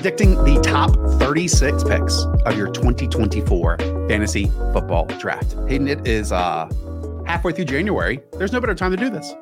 Predicting the top 36 picks of your 2024 fantasy football draft. Hayden, it is uh, halfway through January. There's no better time to do this.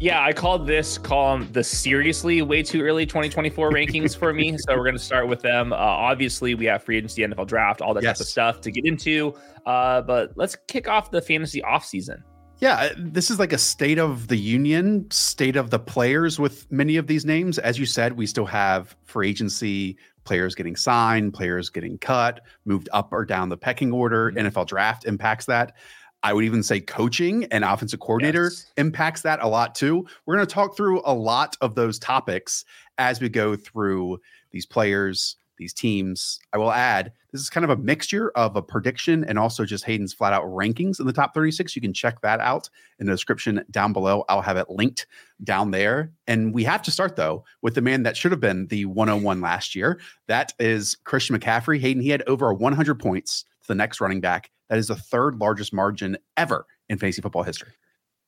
Yeah, I called this column the seriously way too early 2024 rankings for me. So we're going to start with them. Uh, obviously, we have free agency, NFL draft, all that Yes. type of stuff to get into. Uh, but let's kick off the fantasy offseason. Yeah, this is like a state of the union, state of the players with many of these names. As you said, we still have free agency, players getting signed, players getting cut, moved up or down the pecking order. Mhm. NFL draft impacts that. I would even say coaching and offensive coordinator Yes. impacts that a lot too. We're going to talk through a lot of those topics as we go through these players, these teams. I will add, this is kind of a mixture of a prediction and also just Hayden's flat out rankings in the top 36. You can check that out in the description down below. I'll have it linked down there. And we have to start though with the man that should have been the 101 last year. That is Christian McCaffrey. Hayden, he had over 100 points to the next running back. That is the third largest margin ever in fantasy football history.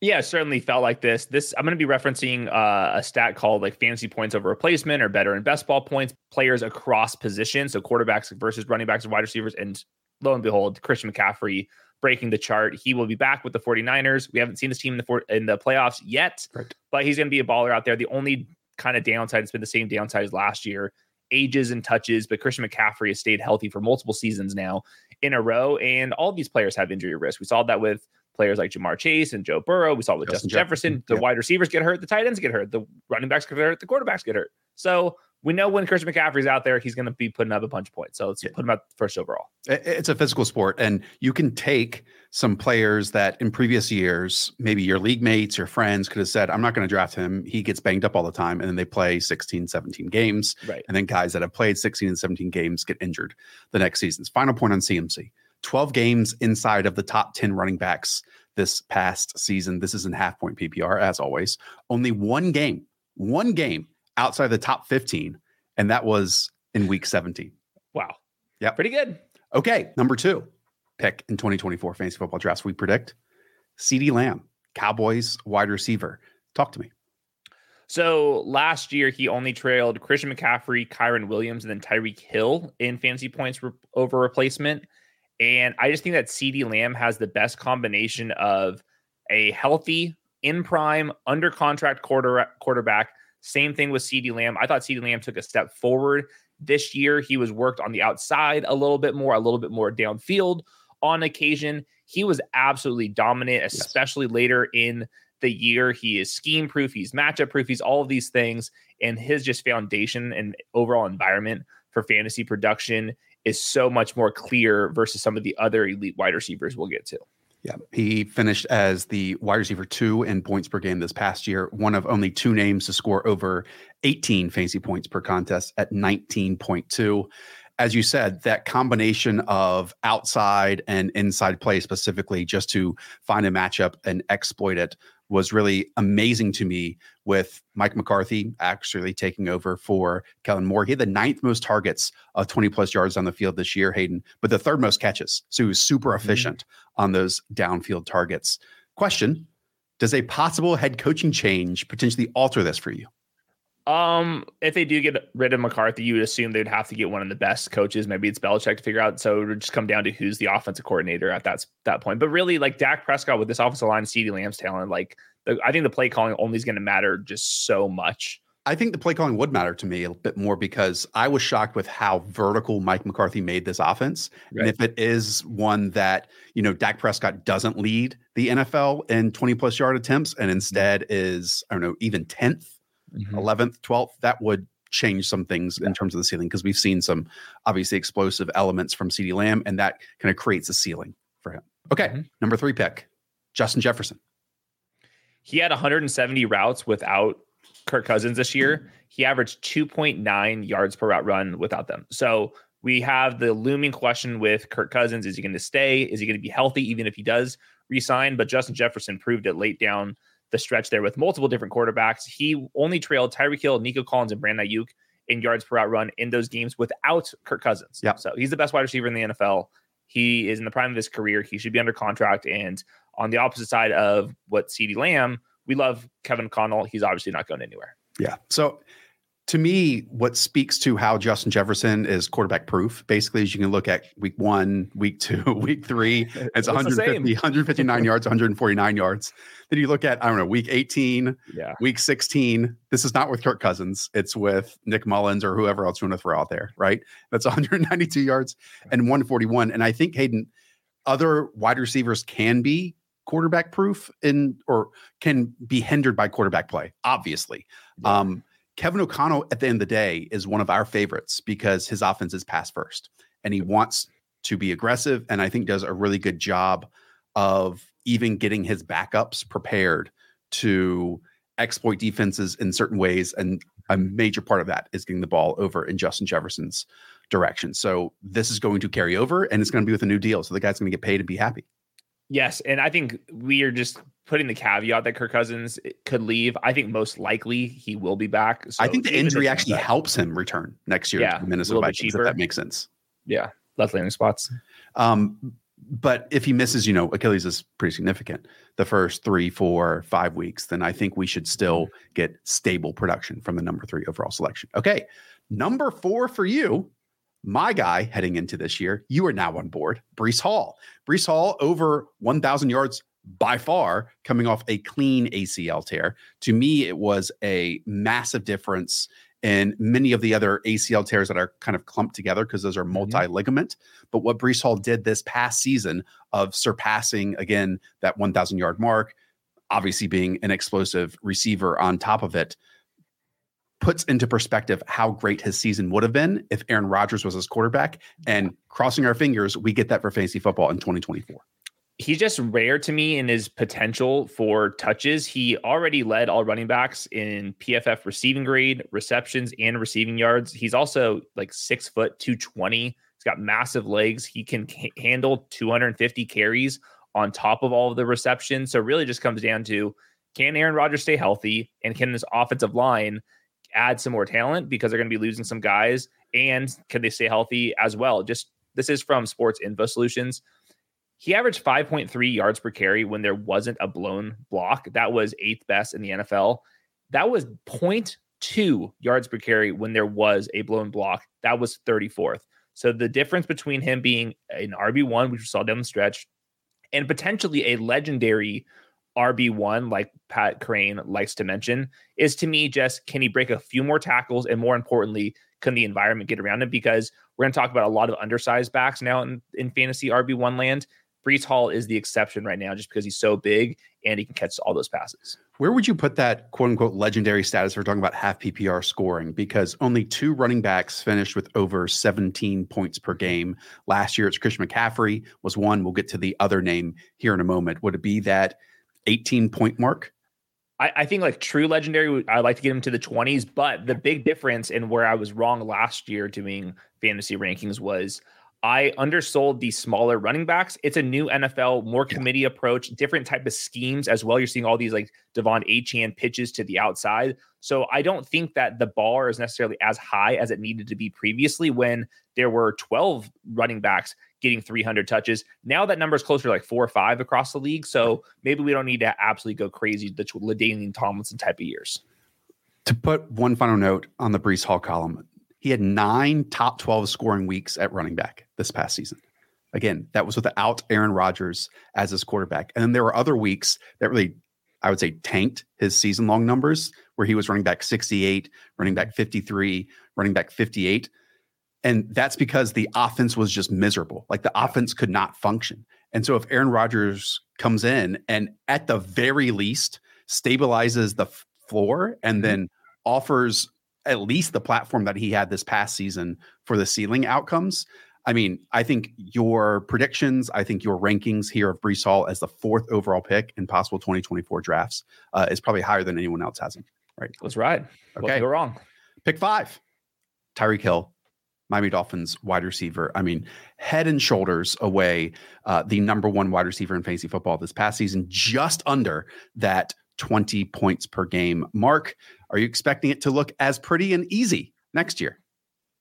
Yeah, certainly felt like this. This I'm going to be referencing uh, a stat called like fantasy points over replacement or better in best ball points. Players across positions, so quarterbacks versus running backs and wide receivers. And lo and behold, Christian McCaffrey breaking the chart. He will be back with the 49ers. We haven't seen this team in the four, in the playoffs yet, Right. but he's going to be a baller out there. The only kind of downside has been the same downside as last year, ages and touches. But Christian McCaffrey has stayed healthy for multiple seasons now in a row, and all these players have injury risk. We saw that with players like Ja'Marr Chase and Joe Burrow. We saw it with Justin Justin, Jefferson. Jefferson, The yeah. wide receivers get hurt, the tight ends get hurt, the running backs get hurt, the quarterbacks get hurt. So we know when Christian McCaffrey's out there, he's going to be putting up a bunch of points. So let's Yeah. put him up first overall. It's a physical sport, and you can take some players that in previous years, maybe your league mates, your friends could have said, I'm not going to draft him. He gets banged up all the time. And then they play 16, 17 games. Right. And then guys that have played 16 and 17 games get injured the next seasons. Final point on CMC 12 games inside of the top 10 running backs this past season. This is in half point PPR, as always. Only one game, one game outside the top 15. And that was in week 17. Wow. Yeah. Pretty good. Okay, number two pick in 2024 fantasy football drafts. We predict CeeDee Lamb, Cowboys wide receiver. Talk to me. So last year, he only trailed Christian McCaffrey, Kyren Williams, and then Tyreek Hill in fantasy points re- over replacement. And I just think that CeeDee Lamb has the best combination of a healthy, in prime, under contract quarter quarterback. Same thing with CeeDee Lamb. I thought CeeDee Lamb took a step forward this year. He was worked on the outside a little bit more, a little bit more downfield on occasion. He was absolutely dominant, especially later in the year. He is scheme proof, he's matchup proof, he's all of these things. And his just foundation and overall environment for fantasy production is so much more clear versus some of the other elite wide receivers we'll get to. Yeah, he finished as the wide receiver two in points per game this past year, one of only two names to score over 18 fantasy points per contest at 19.2. As you said, that combination of outside and inside play, specifically just to find a matchup and exploit it, was really amazing to me. With Mike McCarthy actually taking over for Kellen Moore, he had the ninth most targets uh, of 20 plus yards on the field this year, Hayden, but the third most catches. So he was super mm-hmm. efficient on those downfield targets. Question Does a possible head coaching change potentially alter this for you? Um, if they do get rid of McCarthy, you would assume they'd have to get one of the best coaches. Maybe it's Belichick to figure out. So it would just come down to who's the offensive coordinator at that that point. But really, like Dak Prescott with this offensive line, CeeDee Lamb's talent, like the, I think the play calling only is going to matter just so much. I think the play calling would matter to me a bit more because I was shocked with how vertical Mike McCarthy made this offense. And if it is one that, you know, Dak Prescott doesn't lead the NFL in 20 plus yard attempts and instead is, I don't know, even 10th, 11th, 12th, that would change some things in terms of the ceiling because we've seen some obviously explosive elements from CeeDee Lamb, and that kind of creates a ceiling for him. Okay, Mhm. number three pick, Justin Jefferson. He had 170 routes without Kirk Cousins this year. He averaged 2.9 yards per route run without them. So we have the looming question with Kirk Cousins: Is he going to stay? Is he going to be healthy even if he does resign? But Justin Jefferson proved it late down the stretch there with multiple different quarterbacks. He only trailed Tyreek Hill, Nico Collins, and Brandon Aiyuk in yards per route run in those games without Kirk Cousins. Yep. So he's the best wide receiver in the NFL. He is in the prime of his career. He should be under contract. And on the opposite side of what CeeDee Lamb, we love Kevin O'Connell. He's obviously not going anywhere. Yeah. So to me, what speaks to how Justin Jefferson is quarterback proof basically is you can look at week one, week two, week three. It's It's 150, 159 yards, 149 yards. Then you look at, I don't know, week 18, Yeah. week 16. This is not with Kirk Cousins. It's with Nick Mullens or whoever else you want to throw out there, right? That's 192 yards and 141. And I think Hayden, other wide receivers can be quarterback proof in or can be hindered by quarterback play, obviously. Um, Kevin O'Connell at the end of the day is one of our favorites because his offense is pass first and he wants to be aggressive and I think does a really good job of even getting his backups prepared to exploit defenses in certain ways and a major part of that is getting the ball over in Justin Jefferson's direction. So this is going to carry over and it's going to be with a new deal. So the guy's going to get paid and be happy. Yes. And I think we are just putting the caveat that Kirk Cousins could leave. I think most likely he will be back. So I think the injury actually that- helps him return next year Yeah, to Minnesota Vikings, if that makes sense. Yeah. Left landing spots. Um, but if he misses, you know, Achilles is pretty significant the first three, four, five weeks, then I think we should still get stable production from the number three overall selection. Okay. Number four for you, my guy heading into this year, you are now on board, Breece Hall. Breece Hall over 1,000 yards by far, coming off a clean ACL tear. To me, it was a massive difference in many of the other ACL tears that are kind of clumped together because those are mm-hmm. multi ligament. But what Breece Hall did this past season of surpassing again that 1,000 yard mark, obviously being an explosive receiver on top of it, puts into perspective how great his season would have been if Aaron Rodgers was his quarterback. And crossing our fingers, we get that for fantasy football in 2024. he's just rare to me in his potential for touches. He already led all running backs in PFF receiving grade, receptions, and receiving yards. He's also like six foot, 220. He's got massive legs. He can c- handle 250 carries on top of all of the receptions. So, really just comes down to can Aaron Rodgers stay healthy and can this offensive line add some more talent because they're going to be losing some guys? And can they stay healthy as well? Just this is from Sports Info Solutions. He averaged 5.3 yards per carry when there wasn't a blown block. That was eighth best in the NFL. That was 0.2 yards per carry when there was a blown block. That was 34th. So the difference between him being an RB1, which we saw down the stretch, and potentially a legendary RB1, like Pat Kerrane likes to mention, is to me just can he break a few more tackles? And more importantly, can the environment get around him? Because we're going to talk about a lot of undersized backs now in, in fantasy RB1 land. Breece Hall is the exception right now just because he's so big and he can catch all those passes. Where would you put that quote unquote legendary status? We're talking about half PPR scoring because only two running backs finished with over 17 points per game. Last year, it's Christian McCaffrey was one. We'll get to the other name here in a moment. Would it be that 18 point mark? I, I think like true legendary, I'd like to get him to the 20s. But the big difference in where I was wrong last year doing fantasy rankings was I undersold the smaller running backs. It's a new NFL, more Yeah. committee approach, different type of schemes as well. You're seeing all these like De'Von Achane pitches to the outside. So I don't think that the bar is necessarily as high as it needed to be previously when there were 12 running backs getting 300 touches. Now that number is closer to like four or five across the league. So maybe we don't need to absolutely go crazy the LaDainian Tomlinson type of years. To put one final note on the Breece Hall column, he had nine top 12 scoring weeks at running back this past season. Again, that was without Aaron Rodgers as his quarterback. And then there were other weeks that really, I would say, tanked his season long numbers where he was running back 68, running back 53, running back 58. And that's because the offense was just miserable. Like the offense could not function. And so if Aaron Rodgers comes in and at the very least stabilizes the floor and mm-hmm. then offers at least the platform that he had this past season for the ceiling outcomes. I mean, I think your predictions, I think your rankings here of Breece Hall as the fourth overall pick in possible 2024 drafts uh, is probably higher than anyone else has him. Right. Let's ride. Okay. Go wrong? Pick five, Tyreek Hill, Miami Dolphins wide receiver. I mean, head and shoulders away uh, the number one wide receiver in fantasy football this past season, just under that 20 points per game mark. Are you expecting it to look as pretty and easy next year?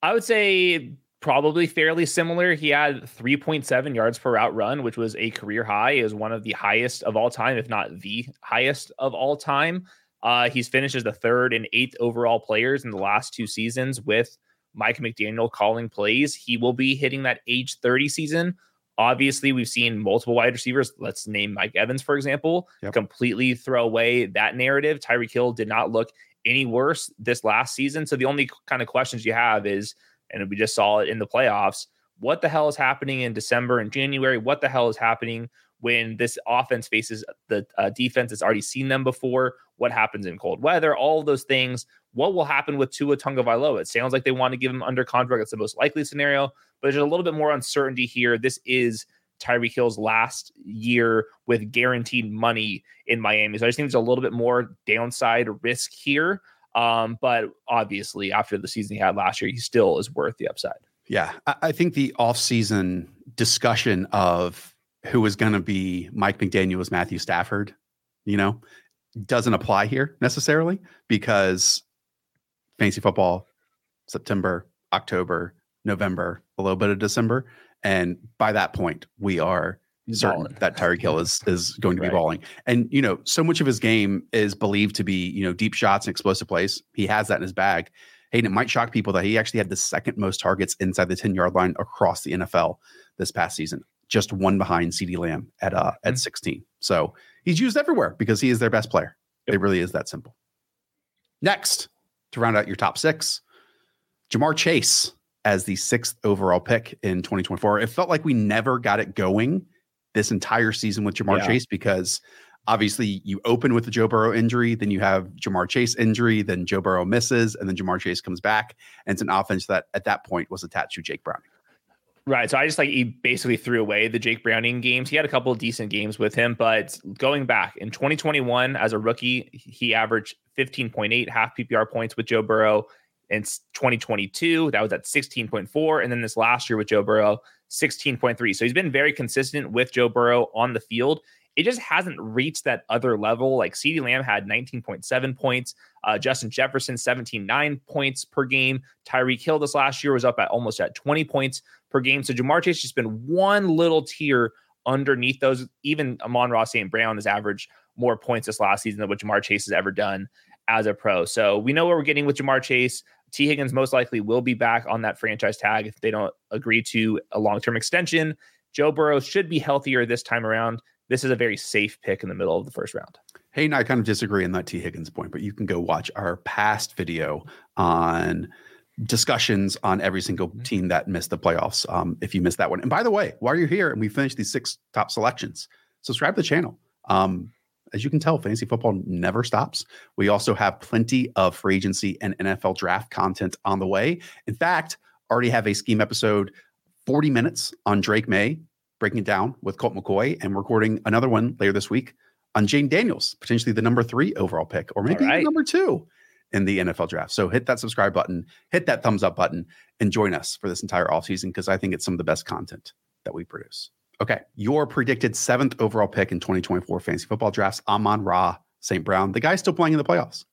I would say probably fairly similar. He had 3.7 yards per route run, which was a career high, is one of the highest of all time, if not the highest of all time. Uh, he's finished as the third and eighth overall players in the last two seasons with Mike McDaniel calling plays. He will be hitting that age 30 season. Obviously, we've seen multiple wide receivers. Let's name Mike Evans, for example, Yep. completely throw away that narrative. Tyreek Hill did not look any worse this last season. So the only kind of questions you have is, and we just saw it in the playoffs, what the hell is happening in December and January? What the hell is happening when this offense faces the uh, defense that's already seen them before? What happens in cold weather? All of those things. What will happen with Tua Tagovailoa? It sounds like they want to give him under contract. That's the most likely scenario, but there's a little bit more uncertainty here. This is Tyreek Hill's last year with guaranteed money in Miami. So I just think there's a little bit more downside risk here. Um, but obviously, after the season he had last year, he still is worth the upside. Yeah, I, I think the offseason discussion of who is going to be Mike McDaniel McDaniel's Matthew Stafford, you know, doesn't apply here necessarily because fantasy football, September, October, November, a little bit of December, and by that point, we are certain balling. that Tyreek Hill is is going to Right. be balling. And you know, so much of his game is believed to be you know deep shots and explosive plays. He has that in his bag. Hey, and it might shock people that he actually had the second most targets inside the ten yard line across the NFL this past season, just one behind CeeDee Lamb at uh at sixteen. So he's used everywhere because he is their best player. It really is that simple. Next, to round out your top six, Ja'Marr Chase as the sixth overall pick in 2024. It felt like we never got it going this entire season with Ja'Marr Yeah. Chase because obviously you open with the Joe Burrow injury, then you have Ja'Marr Chase injury, then Joe Burrow misses, and then Ja'Marr Chase comes back. And it's an offense that at that point was attached to Jake Browning. Right. So I just like he basically threw away the Jake Browning games. He had a couple of decent games with him, but going back in 2021 as a rookie, he averaged 15.8 half PPR points with Joe Burrow. In 2022, that was at 16.4. And then this last year with Joe Burrow, 16.3. So he's been very consistent with Joe Burrow on the field. It just hasn't reached that other level. Like CeeDee Lamb had 19.7 points, uh, Justin Jefferson 17.9 points per game. Tyreek Hill this last year was up at almost at 20 points per game. So Ja'Marr Chase has just been one little tier underneath those. Even Amon-Ra St. Brown has averaged more points this last season than what Ja'Marr Chase has ever done as a pro. So we know what we're getting with Ja'Marr Chase. Tee Higgins most likely will be back on that franchise tag if they don't agree to a long term extension. Joe Burrow should be healthier this time around. This is a very safe pick in the middle of the first round. Hey, and I kind of disagree on that Tee Higgins point, but you can go watch our past video on discussions on every single Mhm. team that missed the playoffs. Um, if you missed that one, and by the way, while you're here and we finished these six top selections, subscribe to the channel. Um, as you can tell, fantasy football never stops. We also have plenty of free agency and NFL draft content on the way. In fact, already have a scheme episode, 40 minutes on Drake Maye, breaking it down with Colt McCoy, and recording another one later this week on Jayden Daniels, potentially the number three overall pick, or maybe right. number two in the NFL draft. So hit that subscribe button, hit that thumbs up button, and join us for this entire offseason because I think it's some of the best content that we produce. Okay. Your predicted seventh overall pick in 2024 fantasy football drafts, Amon-Ra St. Brown. The guy's still playing in the playoffs.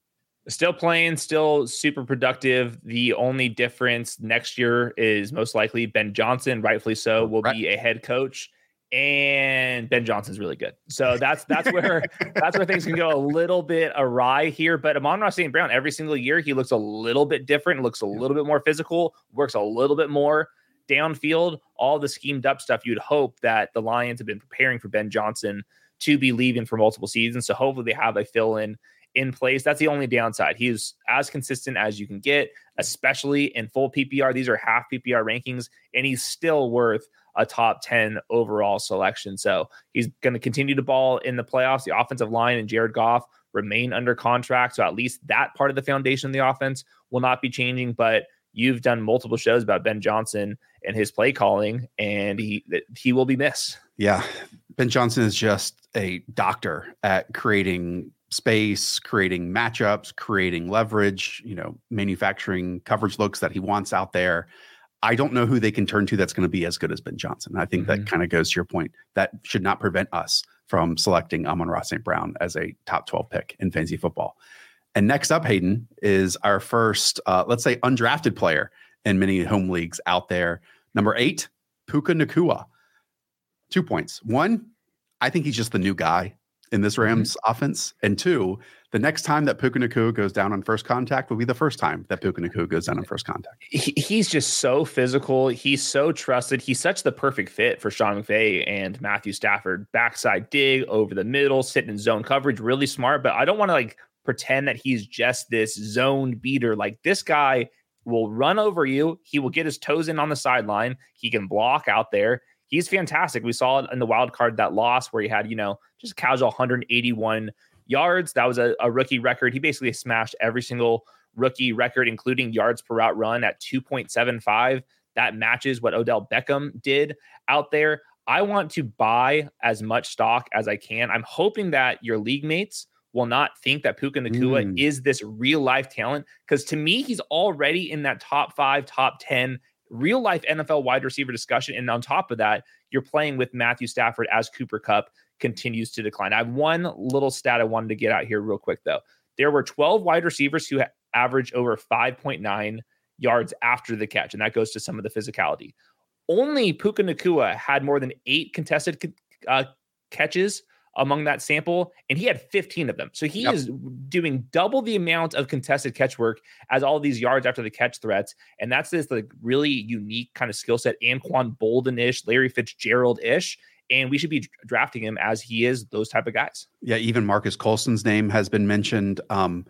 Still playing, still super productive. The only difference next year is most likely Ben Johnson, rightfully so, will Right. be a head coach. And Ben Johnson's really good. So that's that's where that's where things can go a little bit awry here. But Amon-Ra St. Brown, every single year, he looks a little bit different, looks a little bit more physical, works a little bit more downfield, all the schemed up stuff. You'd hope that the Lions have been preparing for Ben Johnson to be leaving for multiple seasons. So hopefully they have a fill in in place. That's the only downside. He's as consistent as you can get, especially in full PPR. These are half PPR rankings, and he's still worth a top 10 overall selection. So he's going to continue to ball in the playoffs. The offensive line and Jared Goff remain under contract. So at least that part of the foundation of the offense will not be changing. But you've done multiple shows about Ben Johnson and his play calling, and he he will be missed. Yeah, Ben Johnson is just a doctor at creating space, creating matchups, creating leverage, you know, manufacturing coverage looks that he wants out there. I don't know who they can turn to that's going to be as good as Ben Johnson. I think mm-hmm. that kind of goes to your point. That should not prevent us from selecting Amon-Ra St. Brown as a top 12 pick in fantasy football. And next up, Hayden, is our first, uh, let's say, undrafted player in many home leagues out there. Number eight, Puka Nacua. Two points. One, I think he's just the new guy in this mm-hmm. Rams mm-hmm. offense. And two, the next time that Puka Nacua goes down on first contact will be the first time that Puka Nacua goes down on first contact. He, he's just so physical. He's so trusted. He's such the perfect fit for Sean McVay and Matthew Stafford. Backside dig over the middle, sitting in zone coverage, really smart. But I don't want to like pretend that he's just this zone beater. Like this guy will run over you. He will get his toes in on the sideline. He can block out there he's fantastic. We saw it in the wild card that loss where he had, you know, just casual 181 yards. That was a, a rookie record. He basically smashed every single rookie record, including yards per route run at 2.75. That matches what Odell Beckham did out there. I want to buy as much stock as I can. I'm hoping that your league mates will not think that Puka Nacua mm. is this real life talent because to me, he's already in that top five, top 10 real life NFL wide receiver discussion. And on top of that, you're playing with Matthew Stafford as Cooper Kupp continues to decline. I have one little stat I wanted to get out here real quick, though. There were 12 wide receivers who averaged over 5.9 yards after the catch, and that goes to some of the physicality. Only Puka Nacua had more than eight contested uh, catches among that sample, and he had 15 of them. So he yep. is doing double the amount of contested catch work as all these yards after the catch threats. And that's this like really unique kind of skill set, Anquan Boldin ish, Larry Fitzgerald ish. And we should be drafting him as he is those type of guys. Yeah, even Marques Colston's name has been mentioned um,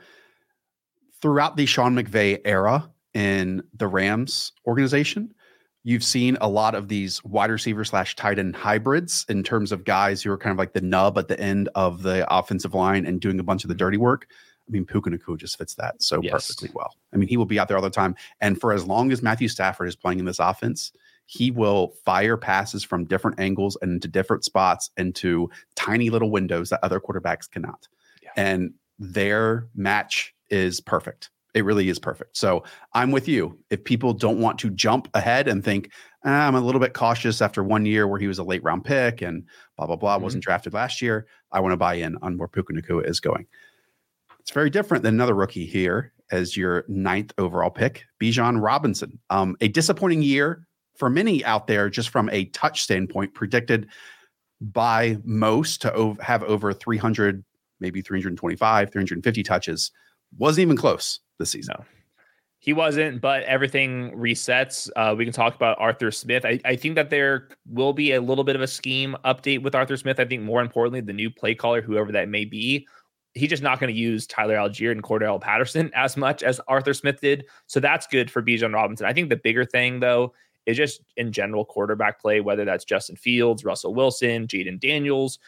throughout the Sean McVay era in the Rams organization you've seen a lot of these wide receiver slash tight end hybrids in terms of guys who are kind of like the nub at the end of the offensive line and doing a bunch of the mm-hmm. dirty work. I mean, Puka Nacua just fits that so yes. perfectly well. I mean, he will be out there all the time. And for as long as Matthew Stafford is playing in this offense, he will fire passes from different angles and into different spots into tiny little windows that other quarterbacks cannot. Yeah. And their match is perfect. It really is perfect. So I'm with you. If people don't want to jump ahead and think, ah, I'm a little bit cautious after one year where he was a late round pick and blah, blah, blah, mm-hmm. wasn't drafted last year, I want to buy in on where Puka Nacua is going. It's very different than another rookie here as your ninth overall pick, Bijan Robinson. Um, a disappointing year for many out there, just from a touch standpoint, predicted by most to ov- have over 300, maybe 325, 350 touches. Wasn't even close season. He wasn't, but everything resets. Uh, we can talk about Arthur Smith. I, I, think that there will be a little bit of a scheme update with Arthur Smith. I think more importantly, the new play caller, whoever that may be, he's just not going to use Tyler Allgeier and Cordarrelle Patterson as much as Arthur Smith did. So that's good for Bijan Robinson. I think the bigger thing, though, is just in general quarterback play, whether that's Justin Fields, Russell Wilson, Jayden Daniels.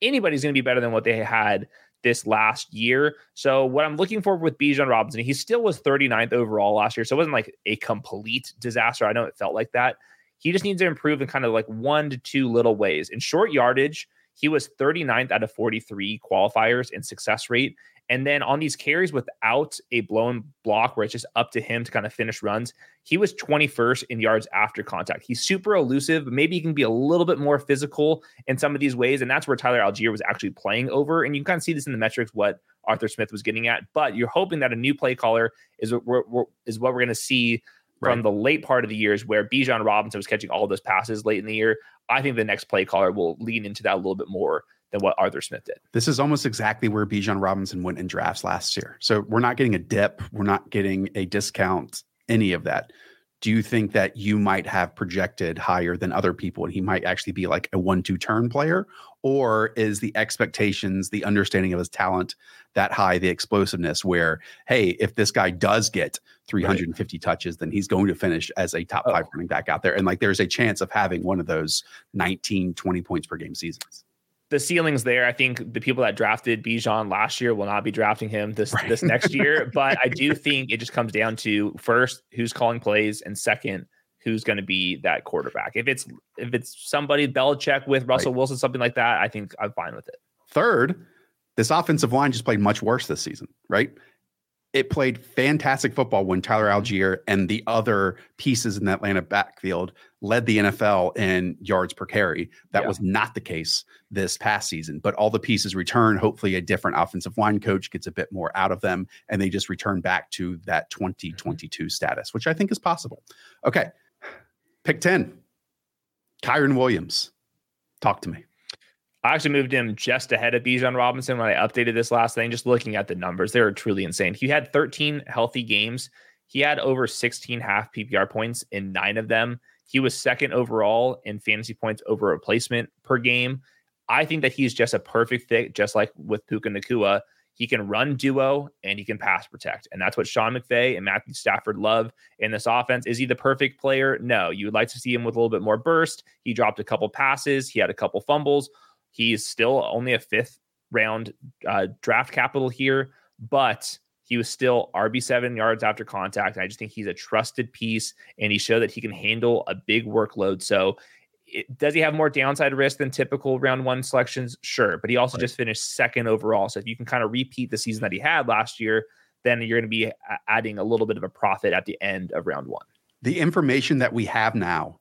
anybody's going to be better than what they had this last year. So what I'm looking for with Bijan Robinson, he still was 39th overall last year. So it wasn't like a complete disaster. I know it felt like that. He just needs to improve in kind of like one to two little ways. In short yardage, he was 39th out of 43 qualifiers in success rate. And then on these carries without a blown block where it's just up to him to kind of finish runs, he was 21st in yards after contact. He's super elusive. Maybe he can be a little bit more physical in some of these ways. And that's where Tyler Allgeier was actually playing over. And you can kind of see this in the metrics, what Arthur Smith was getting at. But you're hoping that a new play caller is, what is what we're going to see from right. the late part of the years where Bijan Robinson was catching all those passes late in the year. I think the next play caller will lean into that a little bit more than what Arthur Smith did. This is almost exactly where Bijan Robinson went in drafts last year. So we're not getting a dip, we're not getting a discount, any of that. Do you think that you might have projected higher than other people and he might actually be like a one two turn player? Or is the expectations, the understanding of his talent that high, the explosiveness where, hey, if this guy does get 350 right. touches, then he's going to finish as a top oh. five oh. running back out there. And like there's a chance of having one of those 19, 20 points per game seasons. The ceiling's there. I think the people that drafted Bijan last year will not be drafting him this right. this next year. But I do think it just comes down to first who's calling plays, and second who's going to be that quarterback. If it's if it's somebody Belichick with Russell right. Wilson, something like that, I think I'm fine with it. Third, this offensive line just played much worse this season, right? It played fantastic football when Tyler Mm-hmm. Allgeier and the other pieces in the Atlanta backfield led the NFL in yards per carry. That Yeah. was not the case this past season, but all the pieces return. Hopefully, a different offensive line coach gets a bit more out of them and they just return back to that 2022 status, which I think is possible. Okay. Pick 10, Kyren Williams. Talk to me. I actually moved him just ahead of Bijan Robinson when I updated this last thing. Just looking at the numbers, they were truly insane. He had 13 healthy games. He had over 16 half PPR points in nine of them. He was second overall in fantasy points over replacement per game. I think that he's just a perfect fit, just like with Puka Nacua. He can run duo and he can pass protect. And that's what Sean McVay and Matthew Stafford love in this offense. Is he the perfect player? No. You would like to see him with a little bit more burst. He dropped a couple passes, he had a couple fumbles. He's still only a fifth round uh, draft capital here, but he was still RB7 yards after contact. I just think he's a trusted piece and he showed that he can handle a big workload. So, it, does he have more downside risk than typical round one selections? Sure, but he also Right. just finished second overall. So, if you can kind of repeat the season that he had last year, then you're going to be adding a little bit of a profit at the end of round one. The information that we have now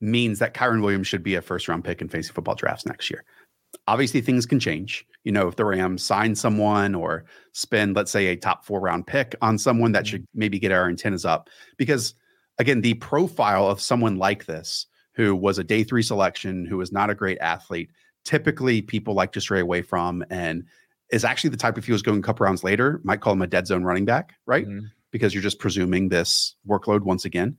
means that Kyren Williams should be a first round pick in fantasy football drafts next year. Obviously, things can change. You know, if the Rams sign someone or spend, let's say, a top four round pick on someone that should maybe get our antennas up. Because again, the profile of someone like this, who was a day three selection, who is not a great athlete, typically people like to stray away from and is actually the type if he was going a couple rounds later, might call him a dead zone running back, right? Mhm. Because you're just presuming this workload once again.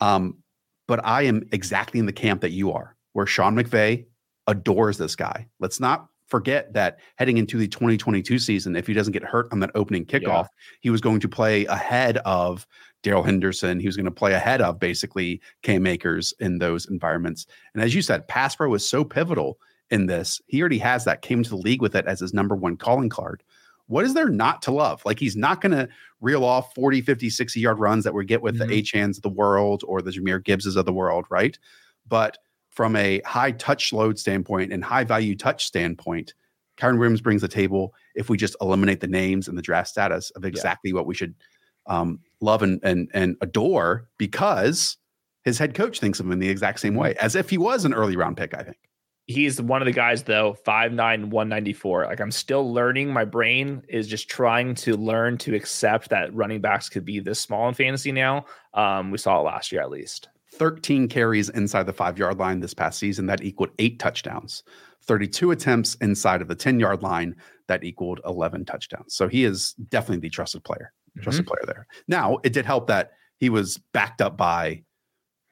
Um, but I am exactly in the camp that you are, where Sean McVay adores this guy. Let's not forget that heading into the 2022 season, if he doesn't get hurt on that opening kickoff, he was going to play ahead of Darrell Henderson. He was going to play ahead of basically Cam Akers in those environments. And as you said, pass pro is so pivotal in this. He already has that, came to the league with it as his number one calling card. What is there not to love? Like he's not going to reel off 40, 50, 60 yard runs that we get with Mhm. the H hands of the world or the Jahmyr Gibbses of the world, right? But from a high touch load standpoint and high value touch standpoint, Kyren Williams brings the table if we just eliminate the names and the draft status of exactly what we should um, love and, and and adore because his head coach thinks of him in the exact same way as if he was an early round pick. I think. He's one of the guys though, 5'9, 194. Like I'm still learning. My brain is just trying to learn to accept that running backs could be this small in fantasy now. Um, we saw it last year at least. 13 carries inside the five yard line this past season that equaled eight touchdowns 32 attempts inside of the 10 yard line that equaled 11 touchdowns so he is definitely the trusted player trusted mm-hmm. player there now it did help that he was backed up by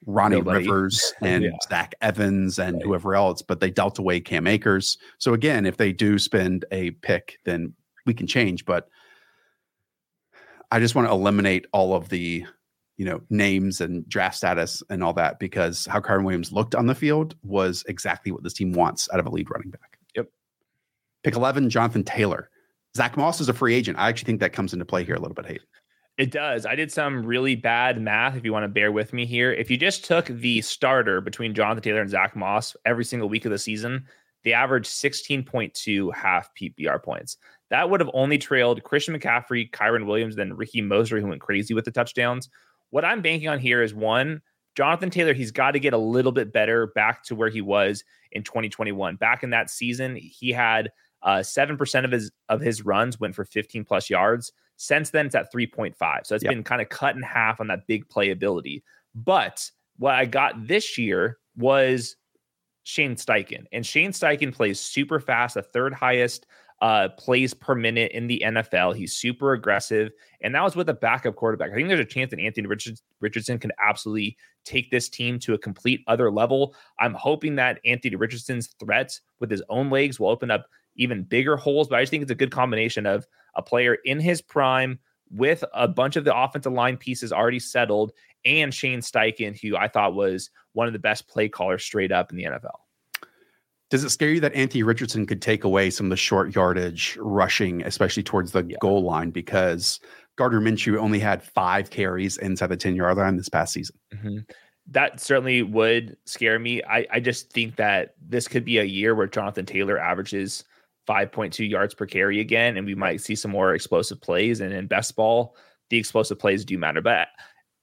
ronnie Nobody. rivers and Yeah. zach evans and Right. whoever else but they dealt away cam akers so again if they do spend a pick then we can change but i just want to eliminate all of the you know, names and draft status and all that because how Kyren Williams looked on the field was exactly what this team wants out of a lead running back. Yep. Pick 11, Jonathan Taylor. Zach Moss is a free agent. I actually think that comes into play here a little bit, Hayden. It does. I did some really bad math. If you want to bear with me here, if you just took the starter between Jonathan Taylor and Zach Moss every single week of the season, they averaged 16.2 half PPR points. That would have only trailed Christian McCaffrey, Kyren Williams, then Ricky Moser, who went crazy with the touchdowns. What I'm banking on here is one, Jonathan Taylor, he's got to get a little bit better back to where he was in 2021. Back in that season, he had uh, seven percent of his of his runs went for 15 plus yards. Since then, it's at 3.5. So it's Yep. been kind of cut in half on that big playability. But what I got this year was Shane Steichen, and Shane Steichen plays super fast, the third highest uh, plays per minute in the NFL. He's super aggressive, and that was with a backup quarterback. I think there's a chance that Anthony Richards, Richardson can absolutely take this team to a complete other level. I'm hoping that Anthony Richardson's threats with his own legs will open up even bigger holes, but I just think it's a good combination of a player in his prime with a bunch of the offensive line pieces already settled and Shane Steichen, who I thought was one of the best play callers straight up in the NFL. Does it scare you that Anthony Richardson could take away some of the short yardage rushing, especially towards the Yeah. goal line? Because Gardner Minshew only had five carries inside the 10 yard line this past season. Mhm. That certainly would scare me. I, I just think that this could be a year where Jonathan Taylor averages 5.2 yards per carry again, and we might see some more explosive plays. And in best ball, the explosive plays do matter. But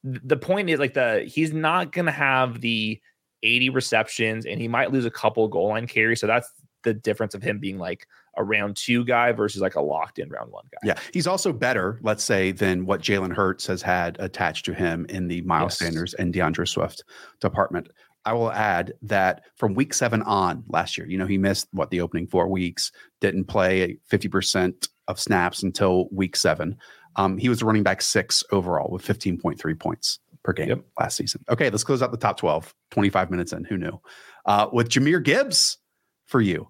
th- the point is like the he's not gonna have the 80 receptions and he might lose a couple goal line carries. So that's the difference of him being like a round two guy versus like a locked in round one guy. Yeah. He's also better, let's say, than what Jalen Hurts has had attached to him in the Miles Yes. Sanders and DeAndre Swift department. I will add that from week seven on last year, you know, he missed what the opening four weeks, didn't play 50% of snaps until week seven. Um, he was running back six overall with 15.3 points per game Yep. last season. Okay, let's close out the top 12, 25 minutes in. Who knew? Uh, with Jahmyr Gibbs for you,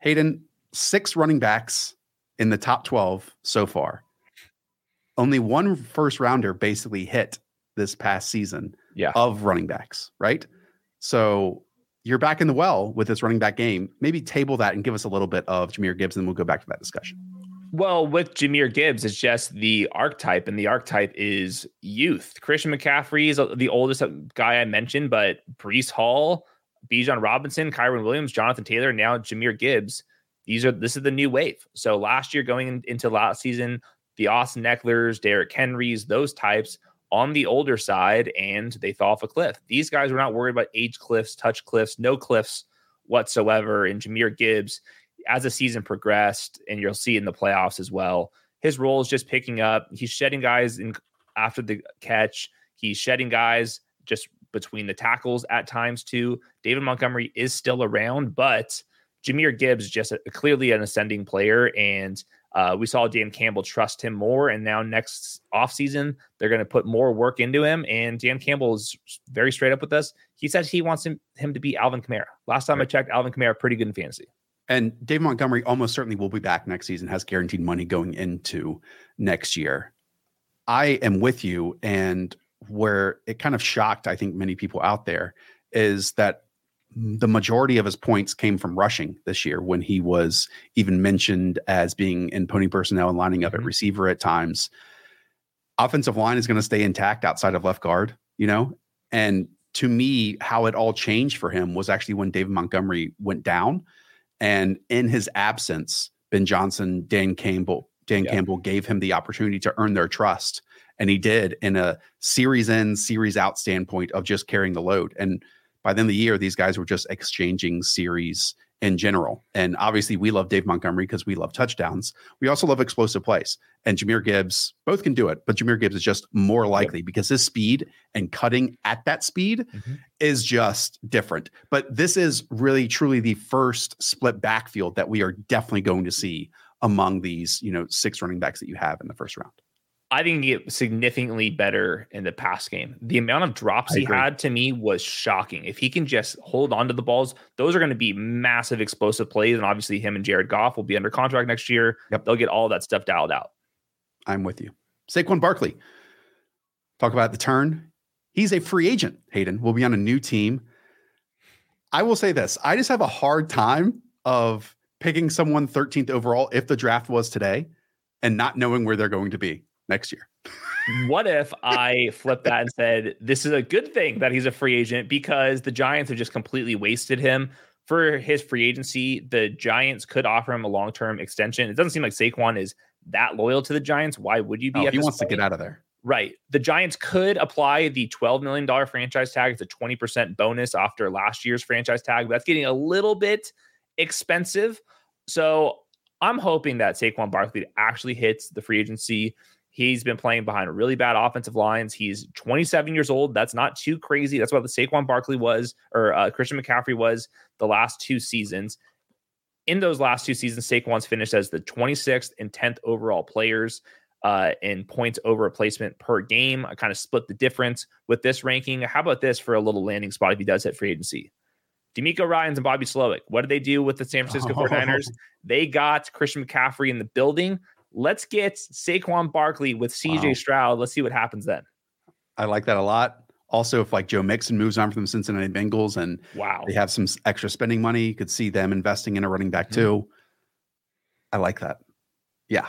Hayden, six running backs in the top 12 so far. Only one first rounder basically hit this past season Yeah. of running backs, right? So you're back in the well with this running back game. Maybe table that and give us a little bit of Jahmyr Gibbs, and then we'll go back to that discussion. Well, with Jahmyr Gibbs, it's just the archetype, and the archetype is youth. Christian McCaffrey is uh, the oldest uh, guy I mentioned, but Breece Hall, Bijan Robinson, Kyren Williams, Jonathan Taylor, now Jahmyr Gibbs. These are this is the new wave. So last year, going in- into last season, the Austin Ekelers, Derrick Henrys, those types on the older side, and they fell off a cliff. These guys were not worried about age cliffs, touch cliffs, no cliffs whatsoever. And Jahmyr Gibbs, as the season progressed, and you'll see in the playoffs as well, his role is just picking up. He's shedding guys in after the catch. He's shedding guys just between the tackles at times too. David Montgomery is still around, but Jahmyr Gibbs just a, clearly an ascending player, and uh, we saw Dan Campbell trust him more. And now next offseason, they're going to put more work into him. And Dan Campbell is very straight up with us. He says he wants him, him to be Alvin Kamara. Last time I checked, Alvin Kamara pretty good in fantasy. And Dave Montgomery almost certainly will be back next season, has guaranteed money going into next year. I am with you. And where it kind of shocked, I think, many people out there is that the majority of his points came from rushing this year when he was even mentioned as being in pony personnel and lining up at Mhm. receiver at times. Offensive line is going to stay intact outside of left guard, you know? And to me, how it all changed for him was actually when David Montgomery went down. And in his absence, Ben Johnson, Dan Campbell, Dan Yeah. Campbell gave him the opportunity to earn their trust. And he did in a series in, series out standpoint of just carrying the load. And by the end of the year, these guys were just exchanging series in general. And obviously, we love Dave Montgomery because we love touchdowns. We also love explosive plays. And Jahmyr Gibbs both can do it, but Jahmyr Gibbs is just more likely because his speed and cutting at that speed Mhm. is just different. But this is really truly the first split backfield that we are definitely going to see among these, you know, six running backs that you have in the first round. I think he get significantly better in the pass game. The amount of drops I he agree. had to me was shocking. If he can just hold on to the balls, those are going to be massive explosive plays. And obviously, him and Jared Goff will be under contract next year. Yep. They'll get all that stuff dialed out. I'm with you. Saquon Barkley. Talk about the turn. He's a free agent, Hayden. Will be on a new team. I will say this. I just have a hard time of picking someone 13th overall if the draft was today and not knowing where they're going to be next year. What if I flipped that and said, this is a good thing that he's a free agent because the Giants have just completely wasted him for his free agency? The Giants could offer him a long term extension. It doesn't seem like Saquon is that loyal to the Giants. Why would you be? Oh, he wants to get out of there. Right. The Giants could apply the $12 million franchise tag. It's a 20% bonus after last year's franchise tag. That's getting a little bit expensive. So I'm hoping that Saquon Barkley actually hits the free agency. He's been playing behind really bad offensive lines. He's 27 years old. That's not too crazy. That's what the Saquon Barkley was, or uh, Christian McCaffrey was the last two seasons. In those last two seasons, Saquon's finished as the 26th and 10th overall players uh, in points over replacement per game. I kind of split the difference with this ranking. How about this for a little landing spot if he does hit free agency? DeMeco Ryans and Bobby Slowik. What did they do with the San Francisco 49ers? They got Christian McCaffrey in the building. Let's get Saquon Barkley with CJ Wow. Stroud. Let's see what happens then. I like that a lot. Also, if like Joe Mixon moves on from the Cincinnati Bengals and Wow. they have some extra spending money, you could see them investing in a running back Mhm. too. I like that. Yeah.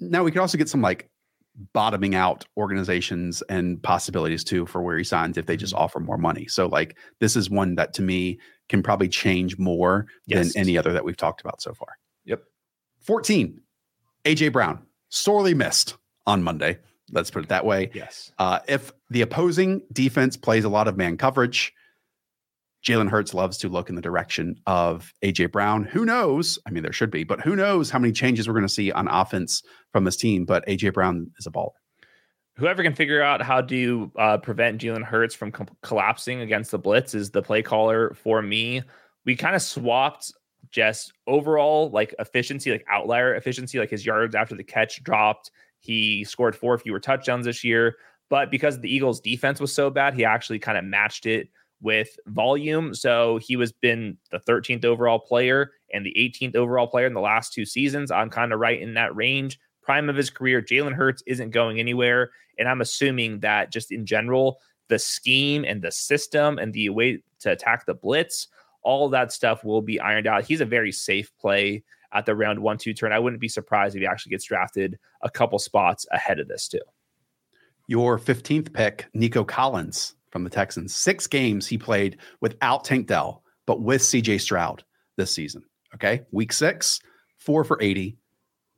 Now we could also get some like bottoming out organizations and possibilities too for where he signs if they just Mm-hmm. offer more money. So like this is one that to me can probably change more Yes. than any other that we've talked about so far. Yep. 14. AJ Brown, sorely missed on Monday. Let's put it that way. Yes. Uh, if the opposing defense plays a lot of man coverage, Jalen Hurts loves to look in the direction of AJ Brown. Who knows? I mean, there should be, but who knows how many changes we're going to see on offense from this team? But AJ Brown is a baller. Whoever can figure out how to uh, prevent Jalen Hurts from com- collapsing against the blitz is the play caller for me. We kind of swapped just overall like efficiency, like outlier efficiency, like his yards after the catch dropped. He scored four fewer touchdowns this year, but because the Eagles' defense was so bad, he actually kind of matched it with volume. So he was been the 13th overall player and the 18th overall player in the last two seasons. I'm kind of right in that range. Prime of his career, Jalen Hurts isn't going anywhere. And I'm assuming that just in general, the scheme and the system and the way to attack the blitz, all that stuff will be ironed out. He's a very safe play at the round one, two turn. I wouldn't be surprised if he actually gets drafted a couple spots ahead of this, too. Your 15th pick, Nico Collins from the Texans. Six games he played without Tank Dell, but with CJ Stroud this season. Okay. Week six, four for 80.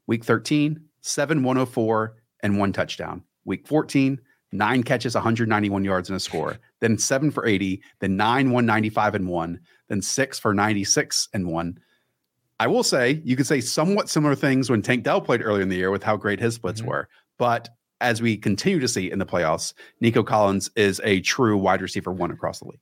Week 13, seven 104 and one touchdown. Week 14, nine catches, 191 yards and a score. Then seven for 80, then nine 195 and one, then six for 96 and one. I will say you could say somewhat similar things when Tank Dell played earlier in the year with how great his splits Mhm. were. But as we continue to see in the playoffs, Nico Collins is a true wide receiver one across the league.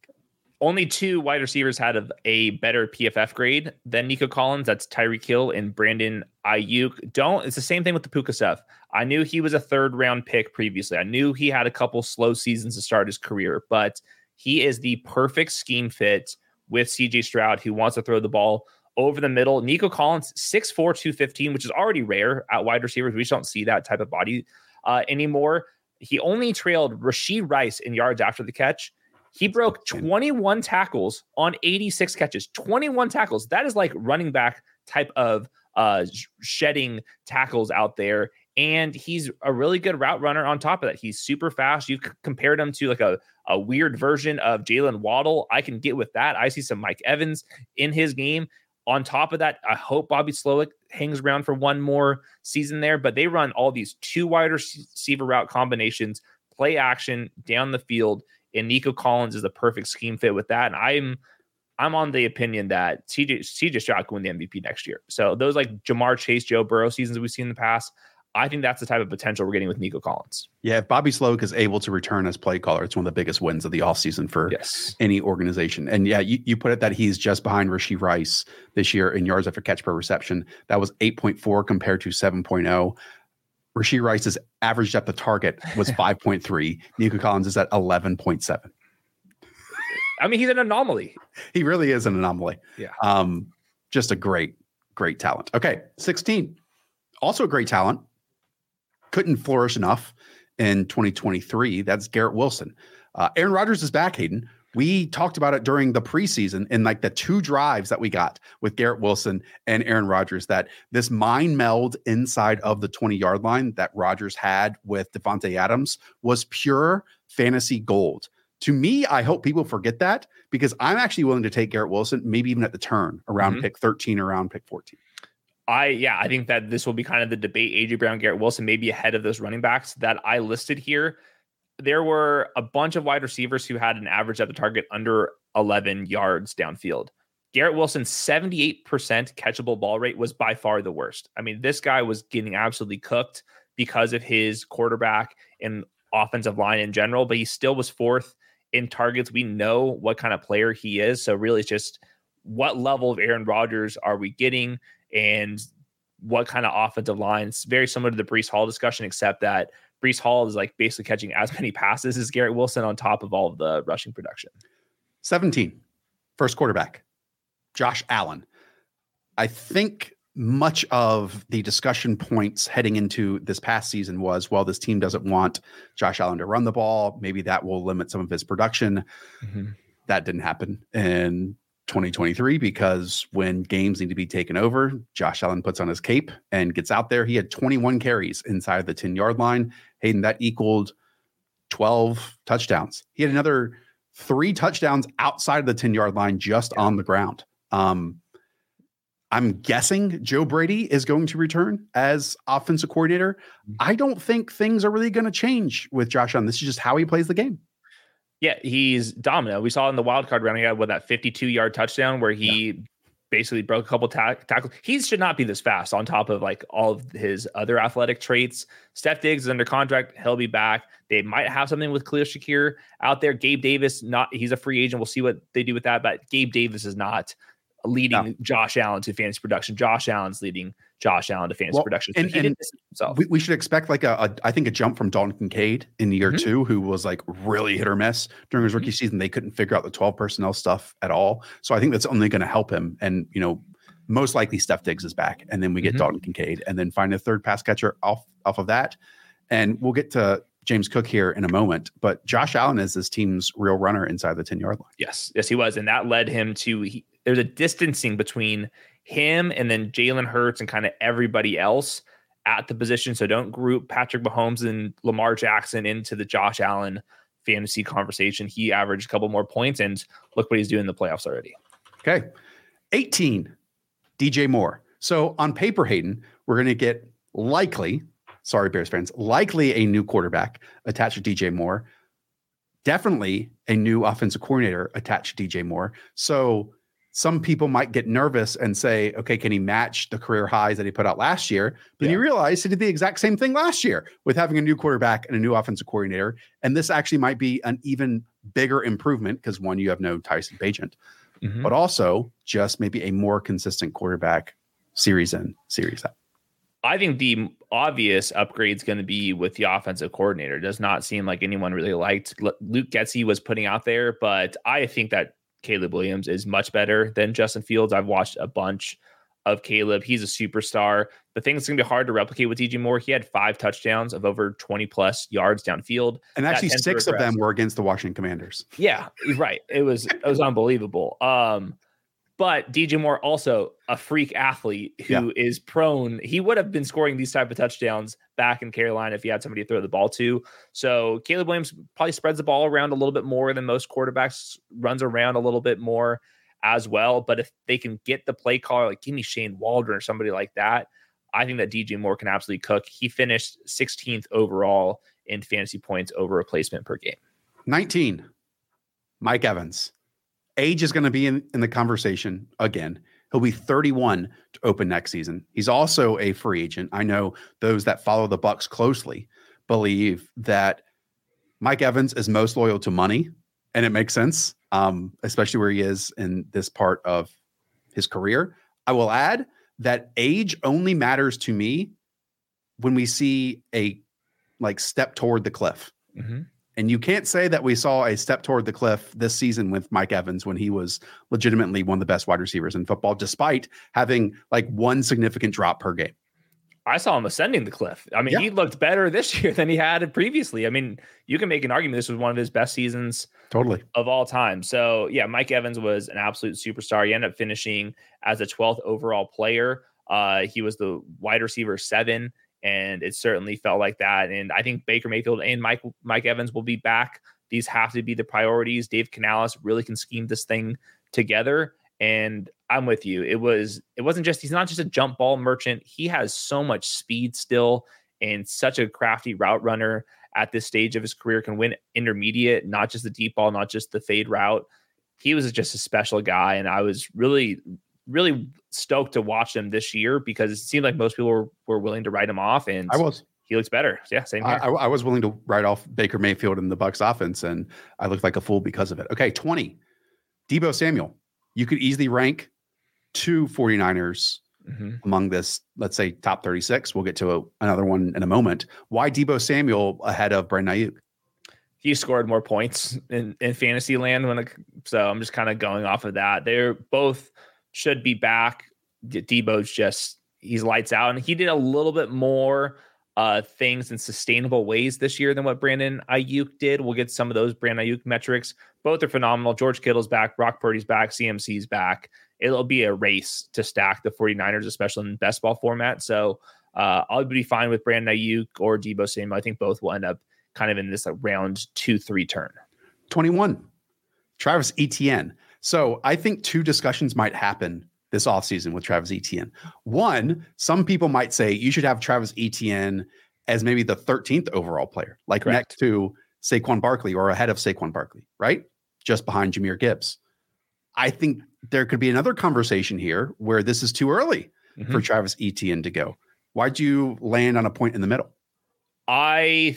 Only two wide receivers had a, a better PFF grade than Nico Collins. That's Tyreek Hill and Brandon Aiyuk. Don't. It's the same thing with the Puka stuff. I knew he was a third round pick previously. I knew he had a couple slow seasons to start his career, but he is the perfect scheme fit with CJ Stroud, who wants to throw the ball over the middle. Nico Collins, 6'4, 215, which is already rare at wide receivers. We just don't see that type of body uh, anymore. He only trailed Rashee Rice in yards after the catch. He broke 21 tackles on 86 catches. 21 tackles. That is like running back type of uh shedding tackles out there. And he's a really good route runner on top of that. He's super fast. You've compared him to like a, a weird version of Jaylen Waddle. I can get with that. I see some Mike Evans in his game. On top of that, I hope Bobby Slowik hangs around for one more season there. But they run all these two wide receiver route combinations, play action down the field and Nico Collins is the perfect scheme fit with that. And I'm I'm on the opinion that CJ CJ Stroud can win the MVP next year. So those like Ja'Marr Chase, Joe Burrow seasons we've seen in the past, I think that's the type of potential we're getting with Nico Collins. Yeah, if Bobby Slowik is able to return as play caller, it's one of the biggest wins of the offseason for Yes. any organization. And yeah, you, you put it that he's just behind Rashee Rice this year in yards after catch per reception. That was 8.4 compared to 7.0. Rashee Rice's average depth of target was 5.3. Nico Collins is at 11.7. I mean, he's an anomaly. He really is an anomaly. Yeah. Um, just a great, great talent. Okay, 16. Also a great talent. Couldn't flourish enough in 2023. That's Garrett Wilson. Uh, Aaron Rodgers is back, Hayden. We talked about it during the preseason in like the two drives that we got with Garrett Wilson and Aaron Rodgers that this mind meld inside of the 20 yard line that Rodgers had with Davante Adams was pure fantasy gold. To me, I hope people forget that because I'm actually willing to take Garrett Wilson, maybe even at the turn around Mhm. pick 13, around pick 14. I yeah, I think that this will be kind of the debate. AJ Brown, Garrett Wilson, maybe ahead of those running backs that I listed here. There were a bunch of wide receivers who had an average at the target under 11 yards downfield. Garrett Wilson's 78% catchable ball rate was by far the worst. I mean, this guy was getting absolutely cooked because of his quarterback and offensive line in general, but he still was fourth in targets. We know what kind of player he is. So, really, it's just what level of Aaron Rodgers are we getting and what kind of offensive lines? Very similar to the Breece Hall discussion, except that Breece Hall is like basically catching as many passes as Garrett Wilson on top of all of the rushing production. 17, first quarterback, Josh Allen. I think much of the discussion points heading into this past season was well, this team doesn't want Josh Allen to run the ball. Maybe that will limit some of his production. Mm-hmm. That didn't happen in 2023 because when games need to be taken over, Josh Allen puts on his cape and gets out there. He had 21 carries inside the 10 yard line. Hayden, that equaled 12 touchdowns. He had another three touchdowns outside of the 10 yard line just yeah. on the ground. Um, I'm guessing Joe Brady is going to return as offensive coordinator. Mm-hmm. I don't think things are really going to change with Josh Allen. This is just how he plays the game. Yeah, he's dominant. We saw in the wild card round, he had what that 52 yard touchdown where he yeah. Basically broke a couple ta- tackles. He should not be this fast on top of like all of his other athletic traits. Steph Diggs is under contract. He'll be back. They might have something with Khalil Shakir out there. Gabe Davis, not he's a free agent. We'll see what they do with that. But Gabe Davis is not leading no. Josh Allen to fantasy production. Josh Allen's leading Josh Allen to fantasy well, production. So and, and we, we, should expect like a, a, I think a jump from Dalton Kincaid in year mm-hmm. two, who was like really hit or miss during his rookie mm-hmm. season. They couldn't figure out the 12 personnel stuff at all. So I think that's only going to help him. And, you know, most likely Steph Diggs is back. And then we get mm-hmm. Dalton Kincaid and then find a third pass catcher off, off of that. And we'll get to James Cook here in a moment, but Josh Allen is this team's real runner inside the 10 yard line. Yes. Yes, he was. And that led him to, he, there's a distancing between him and then Jalen Hurts and kind of everybody else at the position. So don't group Patrick Mahomes and Lamar Jackson into the Josh Allen fantasy conversation. He averaged a couple more points and look what he's doing in the playoffs already. Okay. 18, DJ Moore. So on paper, Hayden, we're going to get likely, sorry, Bears fans, likely a new quarterback attached to DJ Moore. Definitely a new offensive coordinator attached to DJ Moore. So some people might get nervous and say, okay, can he match the career highs that he put out last year? But yeah. you realize he did the exact same thing last year with having a new quarterback and a new offensive coordinator. And this actually might be an even bigger improvement because one, you have no Tyson Bagent, mm-hmm. but also just maybe a more consistent quarterback series in, series out. I think the obvious upgrade is going to be with the offensive coordinator. It does not seem like anyone really liked Luke Getsy was putting out there, but I think that Caleb Williams is much better than Justin Fields. I've watched a bunch of Caleb. He's a superstar. The thing that's going to be hard to replicate with DJ Moore, he had five touchdowns of over 20 plus yards downfield. And actually six of them were against the Washington Commanders. Yeah, right. It was it was unbelievable. Um but DJ Moore also a freak athlete who yeah. is prone. He would have been scoring these type of touchdowns back in Carolina if he had somebody to throw the ball to. So Caleb Williams probably spreads the ball around a little bit more than most quarterbacks, runs around a little bit more as well. But if they can get the play caller, like give me Shane Waldron or somebody like that, I think that DJ Moore can absolutely cook. He finished 16th overall in fantasy points over replacement per game. 19. Mike Evans. Age is going to be in, in the conversation again. He'll be 31 to open next season. He's also a free agent. I know those that follow the Bucs closely believe that Mike Evans is most loyal to money, and it makes sense, um, especially where he is in this part of his career. I will add that age only matters to me when we see a like step toward the cliff. Mm-hmm. And you can't say that we saw a step toward the cliff this season with Mike Evans when he was legitimately one of the best wide receivers in football, despite having like one significant drop per game. I saw him ascending the cliff. I mean, yeah. he looked better this year than he had previously. I mean, you can make an argument this was one of his best seasons totally of all time. So, yeah, Mike Evans was an absolute superstar. He ended up finishing as a 12th overall player. Uh, he was the wide receiver seven and it certainly felt like that. And I think Baker Mayfield and Mike Mike Evans will be back. These have to be the priorities. Dave Canales really can scheme this thing together. And I'm with you. It was it wasn't just he's not just a jump ball merchant. He has so much speed still and such a crafty route runner at this stage of his career can win intermediate, not just the deep ball, not just the fade route. He was just a special guy, and I was really really stoked to watch him this year because it seemed like most people were, were willing to write him off, and I was. He looks better. Yeah, same here. I, I, was willing to write off Baker Mayfield in the Bucs offense, and I looked like a fool because of it. Okay, 20. Deebo Samuel. You could easily rank two 49ers mm-hmm. among this, let's say, top 36. We'll get to a, another one in a moment. Why Deebo Samuel ahead of Brandon Aiyuk? he scored more points in, in fantasy land when it, so I'm just kind of going off of that. They're both should be back. Deebo's just he's lights out, and he did a little bit more uh, things in sustainable ways this year than what Brandon Aiyuk did. We'll get some of those Brandon Aiyuk metrics. Both are phenomenal. George Kittle's back, Brock Purdy's back, CMC's back. It'll be a race to stack the 49ers, especially in best ball format. So uh, I'll be fine with Brandon Aiyuk or Deebo Samuel. I think both will end up kind of in this like, round two, three turn. 21, Travis Etienne. So I think two discussions might happen this offseason with Travis Etienne. One, some people might say you should have Travis Etienne as maybe the 13th overall player, like Correct. next to Saquon Barkley or ahead of Saquon Barkley, right? Just behind Jahmyr Gibbs. I think there could be another conversation here where this is too early Mhm. for Travis Etienne to go. Why'd you land on a point in the middle? I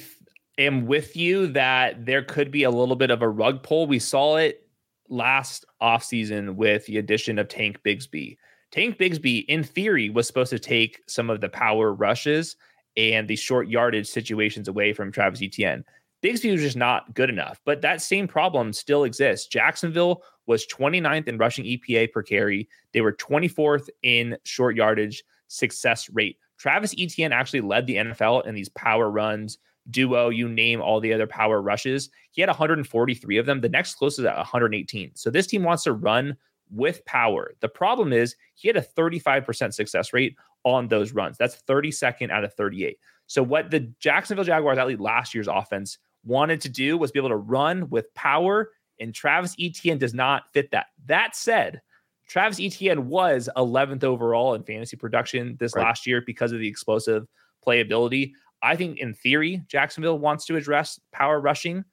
am with you that there could be a little bit of a rug pull. We saw it last offseason with the addition of Tank Bigsby. Tank Bigsby, in theory, was supposed to take some of the power rushes and the short yardage situations away from Travis Etienne. Bigsby was just not good enough, but that same problem still exists. Jacksonville was 29th in rushing EPA per carry. They were 24th in short yardage success rate. Travis Etienne actually led the NFL in these power runs, duo, you name all the other power rushes. He had 143 of them. The next closest at 118. So this team wants to run with power. The problem is he had a 35% success rate on those runs. That's 32nd out of 38. So what the Jacksonville Jaguars, at least last year's offense, wanted to do was be able to run with power, and Travis Etienne does not fit that. That said, Travis Etienne was 11th overall in fantasy production this Right. last year because of the explosive playability. I think in theory, Jacksonville wants to address power rushing.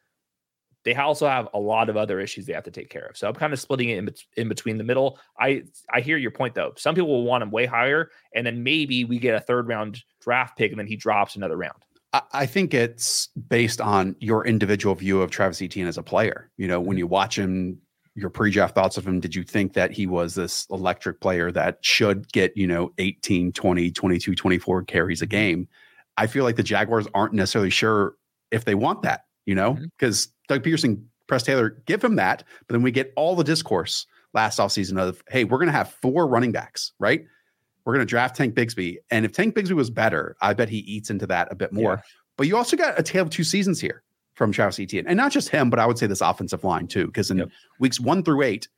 They also have a lot of other issues they have to take care of. So I'm kind of splitting it in, bet- in between the middle. I I hear your point though. Some people will want him way higher, and then maybe we get a third round draft pick, and then he drops another round. I, think it's based on your individual view of Travis Etienne as a player. You know, when you watch him, your pre-draft thoughts of him, did you think that he was this electric player that should get, you know, 18, 20, 22, 24 carries a game? I feel like the Jaguars aren't necessarily sure if they want that, you know, mm-hmm. because Doug Pederson, Press Taylor give him that, but then we get all the discourse last offseason of, hey, we're going to have four running backs, right? We're going to draft Tank Bigsby. And if Tank Bigsby was better, I bet he eats into that a bit more. Yeah. But you also got a tale of two seasons here from Travis Etienne. And not just him, but I would say this offensive line too. Because in Yep. weeks one through eight,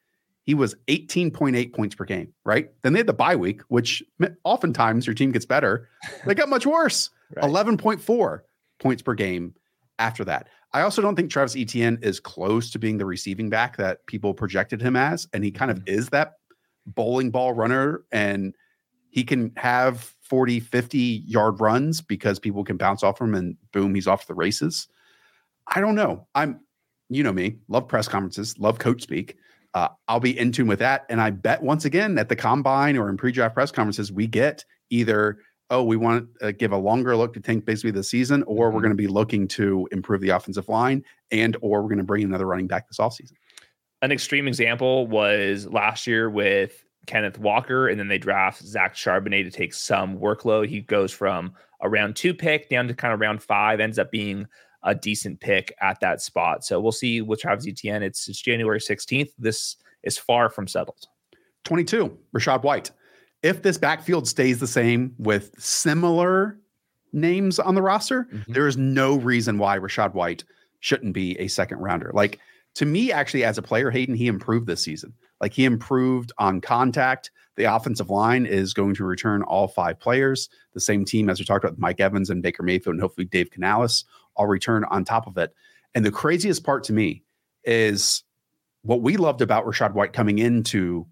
he was 18.8 points per game, right? Then they had the bye week, which oftentimes your team gets better. They got much worse. Right. 11.4 points per game after that. I also don't think Travis Etienne is close to being the receiving back that people projected him as. And he kind of mm-hmm. is that bowling ball runner. And he can have 40, 50 yard runs because people can bounce off him and boom, he's off to the races. I don't know. I'm, you know me, love press conferences, love coach speak. Uh, I'll be in tune with that. And I bet once again at the combine or in pre draft press conferences, we get either, oh, we want to give a longer look to Tank Bigsby this season, or we're Mhm. going to be looking to improve the offensive line and or we're going to bring another running back this offseason. An extreme example was last year with Kenneth Walker, and then they draft Zach Charbonnet to take some workload. He goes from a round two pick down to kind of round five, ends up being a decent pick at that spot. So we'll see with Travis Etienne. It's, it's January 16th. This is far from settled. 22, Rachaad White. If this backfield stays the same with similar names on the roster, Mhm. there is no reason why Rachaad White shouldn't be a second rounder. Like to me, actually, as a player, Hayden, he improved this season. Like he improved on contact. The offensive line is going to return all five players. The same team as we talked about, Mike Evans and Baker Mayfield, and hopefully Dave Canales all return on top of it. And the craziest part to me is what we loved about Rachaad White coming into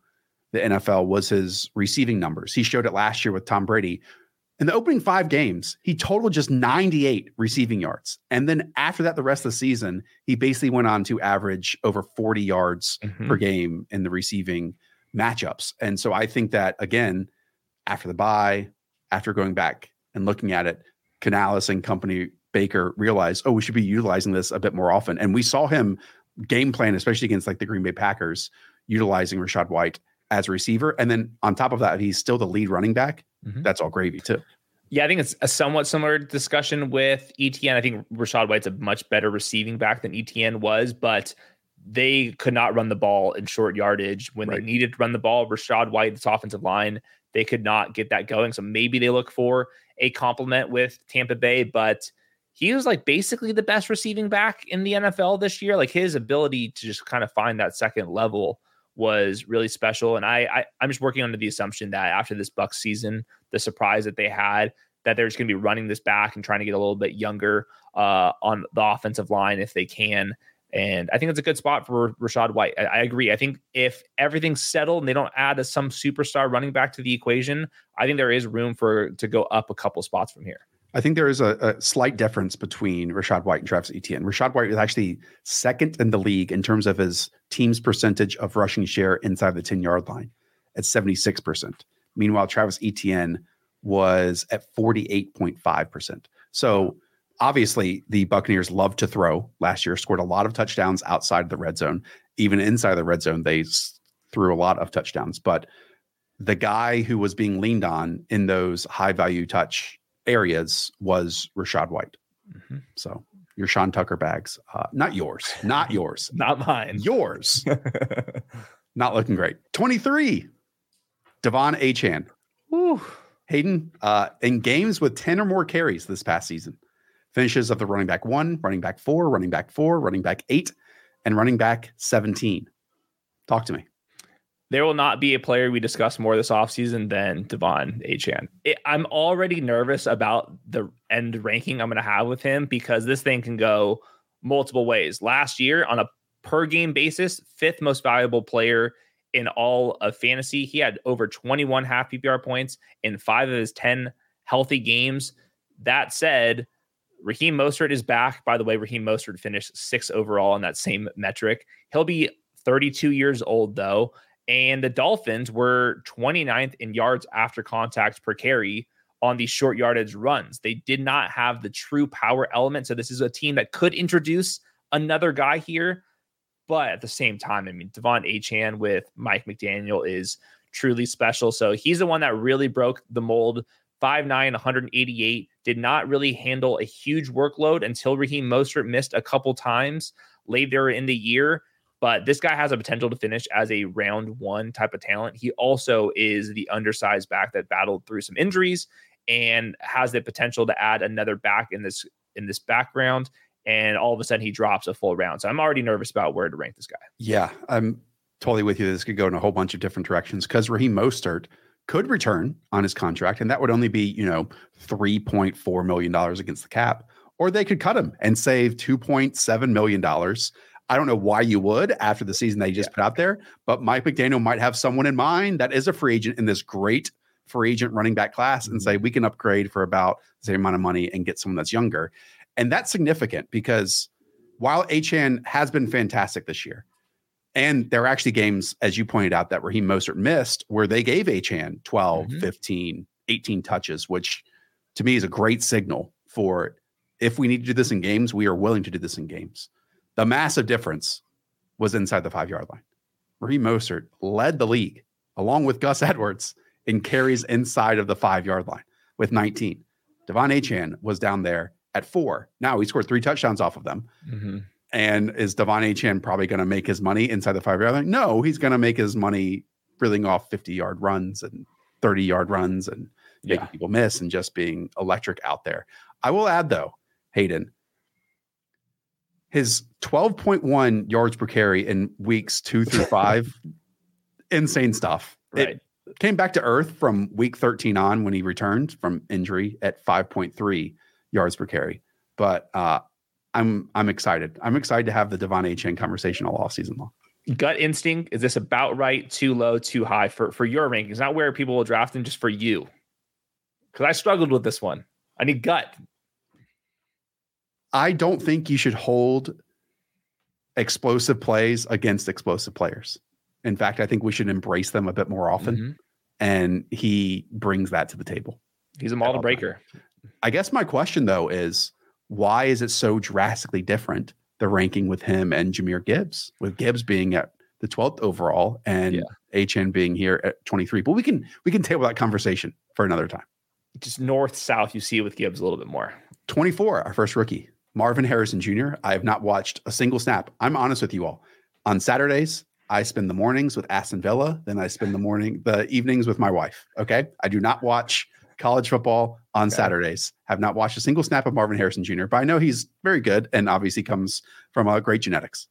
the NFL was his receiving numbers. He showed it last year with Tom Brady. In the opening five games, he totaled just 98 receiving yards. And then after that, the rest of the season, he basically went on to average over 40 yards Mhm. per game in the receiving matchups. And so I think that, again, after the bye, after going back and looking at it, Canales and company Baker realized, oh, we should be utilizing this a bit more often. And we saw him game plan, especially against like the Green Bay Packers, utilizing Rachaad White as a receiver. And then on top of that, he's still the lead running back. Mhm. That's all gravy too. Yeah, I think it's a somewhat similar discussion with Etienne. I think Rachaad White's a much better receiving back than Etienne was, but they could not run the ball in short yardage when Right. they needed to run the ball. Rachaad White's offensive line, they could not get that going. So maybe they look for a complement with Tampa Bay, but he was like basically the best receiving back in the NFL this year. Like his ability to just kind of find that second level was really special. And I, I I'm just working under the assumption that after this Bucs season, the surprise that they had, that they're just going to be running this back and trying to get a little bit younger uh, on the offensive line if they can. And I think it's a good spot for Rachaad White. I, I, agree. I think if everything's settled and they don't add a, some superstar running back to the equation, I think there is room for to go up a couple spots from here. I think there is a, a, slight difference between Rachaad White and Travis Etienne. Rachaad White is actually second in the league in terms of his team's percentage of rushing share inside the 10 yard line at 76%. Meanwhile, Travis Etienne was at 48.5%. So obviously, the Buccaneers love to throw last year, scored a lot of touchdowns outside the red zone. Even inside the red zone, they threw a lot of touchdowns. But the guy who was being leaned on in those high value touch areas was Rachaad White. Mm-hmm. So your Sean Tucker bags, uh, not yours, not yours, not mine, yours. not looking great. 23, De'Von Achane. Woo. Hayden, uh, in games with 10 or more carries this past season, finishes of the running back one, running back four, running back four, running back eight, and running back 17. Talk to me there will not be a player we discuss more this offseason than De'Von Achane. I'm already nervous about the end ranking I'm going to have with him because this thing can go multiple ways. Last year, on a per game basis, fifth most valuable player in all of fantasy. He had over 21 half PPR points in five of his 10 healthy games. That said, Raheem Mostert is back. By the way, Raheem Mostert finished sixth overall on that same metric. He'll be 32 years old, though. And the Dolphins were 29th in yards after contact per carry on these short yardage runs. They did not have the true power element. So this is a team that could introduce another guy here. But at the same time, I mean, De'Von Achane with Mike McDaniel is truly special. So he's the one that really broke the mold. 5'9, 188, did not really handle a huge workload until Raheem Mostert missed a couple times later in the year. But this guy has a potential to finish as a round one type of talent. He also is the undersized back that battled through some injuries and has the potential to add another back in this in this background. And all of a sudden he drops a full round. So I'm already nervous about where to rank this guy. Yeah, I'm totally with you. This could go in a whole bunch of different directions because Raheem Mostert could return on his contract, and that would only be, you know, $3.4 million against the cap. Or they could cut him and save $2.7 million I don't know why you would after the season they just yeah. put out there, but Mike McDaniel might have someone in mind that is a free agent in this great free agent running back class mm-hmm. and say we can upgrade for about the same amount of money and get someone that's younger. And that's significant because while Achane has been fantastic this year, and there are actually games, as you pointed out, that Raheem Mostert missed where they gave Achane 12, mm-hmm. 15, 18 touches, which to me is a great signal for if we need to do this in games, we are willing to do this in games. The massive difference was inside the five yard line. Raheem Mostert led the league along with Gus Edwards in carries inside of the five yard line with 19. De'Von Achane was down there at four. Now he scored three touchdowns off of them. Mm-hmm. And is De'Von Achane probably going to make his money inside the five yard line? No, he's going to make his money reeling off 50 yard runs and 30 yard runs and making yeah. people miss and just being electric out there. I will add, though, Hayden, his 12.1 yards per carry in weeks two through five, insane stuff. Right. It came back to earth from week 13 on when he returned from injury at 5.3 yards per carry. But uh, I'm I'm excited. I'm excited to have the De'Von Achane conversation all off season long. Gut instinct is this about right? Too low? Too high for for your rankings? Not where people will draft him, just for you. Because I struggled with this one. I need gut. I don't think you should hold explosive plays against explosive players. In fact, I think we should embrace them a bit more often. Mm-hmm. And he brings that to the table. He's a model breaker. I guess my question though is why is it so drastically different the ranking with him and Jahmyr Gibbs, with Gibbs being at the 12th overall and yeah. Achane being here at 23. But we can we can table that conversation for another time. Just north south, you see it with Gibbs a little bit more. 24, our first rookie. Marvin Harrison Jr. I have not watched a single snap. I'm honest with you all. On Saturdays, I spend the mornings with Aston Villa, then I spend the morning, the evenings with my wife. Okay. I do not watch college football on Okay. Saturdays. Have not watched a single snap of Marvin Harrison Jr., but I know he's very good and obviously comes from uh, great genetics.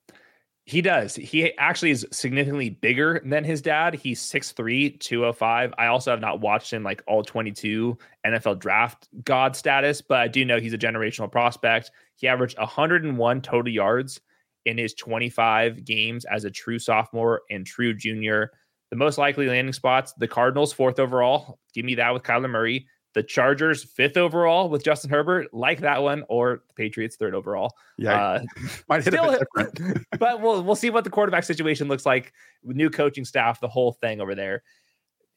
He does. He actually is significantly bigger than his dad. He's 6'3, 205. I also have not watched him like all 22 NFL draft god status, but I do know he's a generational prospect. He averaged 101 total yards in his 25 games as a true sophomore and true junior. The most likely landing spots, the Cardinals, fourth overall. Give me that with Kyler Murray. The Chargers, fifth overall with Justin Herbert, like that one, or the Patriots, third overall. Yeah. Uh, might hit a still bit hit- different. but we'll we'll see what the quarterback situation looks like new coaching staff, the whole thing over there.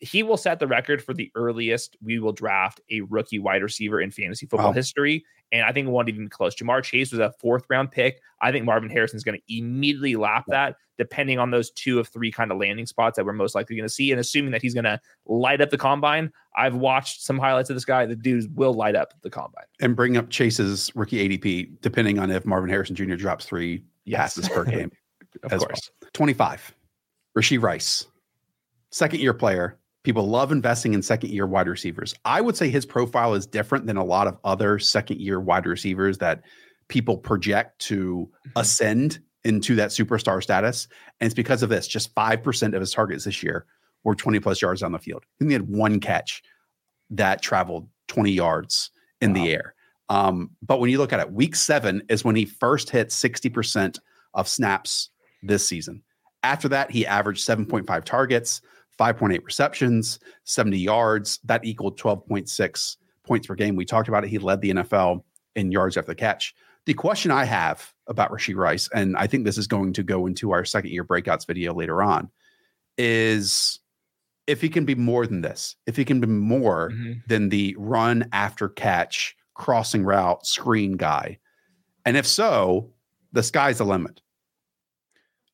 He will set the record for the earliest we will draft a rookie wide receiver in fantasy football Wow. history. And I think it won't even be close. Ja'Marr Chase was a fourth round pick. I think Marvin Harrison is going to immediately lap that, depending on those two of three kind of landing spots that we're most likely going to see. And assuming that he's going to light up the combine, I've watched some highlights of this guy. The dude will light up the combine. and bring up Chase's rookie ADP, depending on if Marvin Harrison Jr. drops three Yes. passes per game. Of as well. course. 25. Rashee Rice, second year player. People love investing in second year wide receivers. I would say his profile is different than a lot of other second year wide receivers that people project to Mhm. ascend into that superstar status. And it's because of this just 5% of his targets this year were 20 plus yards on the field. And he had one catch that traveled 20 yards in Wow. the air. Um, but when you look at it, week seven is when he first hit 60% of snaps this season. After that, he averaged 7.5 targets, 5.8 receptions, 70 yards. That equaled 12.6 points per game. We talked about it. He led the NFL in yards after the catch. The question I have about Rashee Rice, and I think this is going to go into our second year breakouts video later on, is if he can be more than this, if he can be more Mhm. than the run after catch, crossing route, screen guy. And if so, the sky's the limit.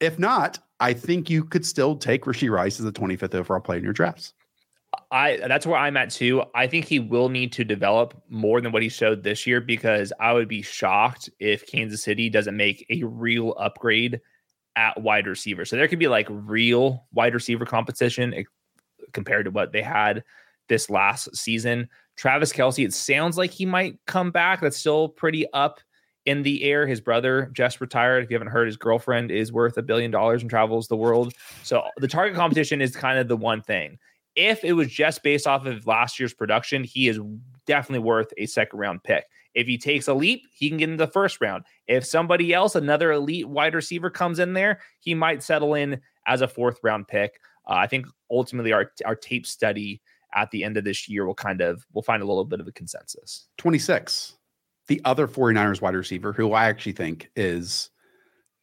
If not, I think you could still take Rashee Rice as the 25th overall player in your drafts. I that's where I'm at too. I think he will need to develop more than what he showed this year because I would be shocked if Kansas City doesn't make a real upgrade at wide receiver. So there could be like real wide receiver competition eh, compared to what they had this last season. Travis Kelce, it sounds like he might come back. That's still pretty up in the air. His brother just retired. If you haven't heard, his girlfriend is worth a billion dollars and travels the world. So the target competition is kind of the one thing if it was just based off of last year's production, he is definitely worth a second round pick. If he takes a leap, he can get in the first round. If somebody else, another elite wide receiver, comes in there, he might settle in as a fourth round pick. Uh, I think ultimately our our tape study at the end of this year will kind of we'll find a little bit of a consensus. 26. The other 49ers wide receiver, who I actually think is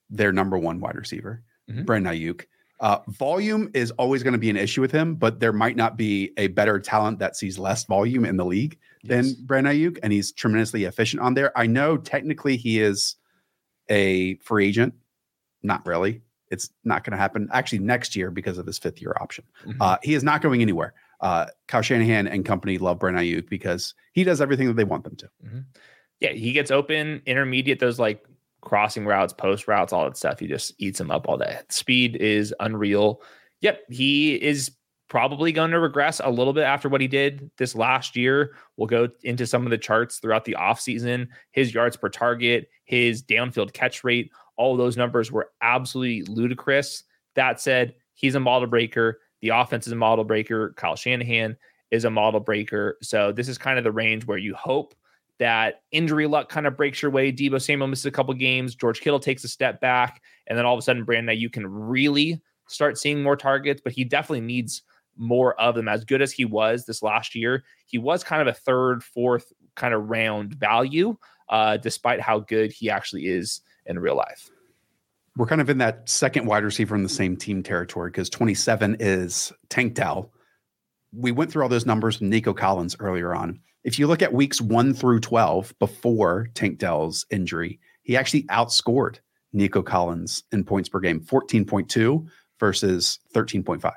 their number one wide receiver, Mhm. Brandon Aiyuk. Uh, volume is always going to be an issue with him, but there might not be a better talent that sees less volume in the league than Yes. Brandon Aiyuk, and he's tremendously efficient on there. I know technically he is a free agent. Not really. It's not going to happen actually next year because of his fifth year option. Mhm. Uh, he is not going anywhere. Uh, Kyle Shanahan and company love Brandon Aiyuk because he does everything that they want them to. Yeah, he gets open, intermediate, those like crossing routes, post routes, all that stuff. He just eats them up all day. Speed is unreal. Yep, he is probably going to regress a little bit after what he did this last year. We'll go into some of the charts throughout the offseason. His yards per target, his downfield catch rate, all those numbers were absolutely ludicrous. That said, he's a model breaker. The offense is a model breaker. Kyle Shanahan is a model breaker. So this is kind of the range where you hope that injury luck kind of breaks your way. Deebo Samuel misses a couple games. George Kittle takes a step back, and then all of a sudden, Brandon, you can really start seeing more targets. But he definitely needs more of them. As good as he was this last year, he was kind of a third, fourth kind of round value, uh, despite how good he actually is in real life. We're kind of in that second wide receiver in the same team territory because 27 is Tank Dell. We went through all those numbers with Nico Collins earlier on. If you look at weeks one through 12 before Tank Dell's injury, he actually outscored Nico Collins in points per game 14.2 versus 13.5.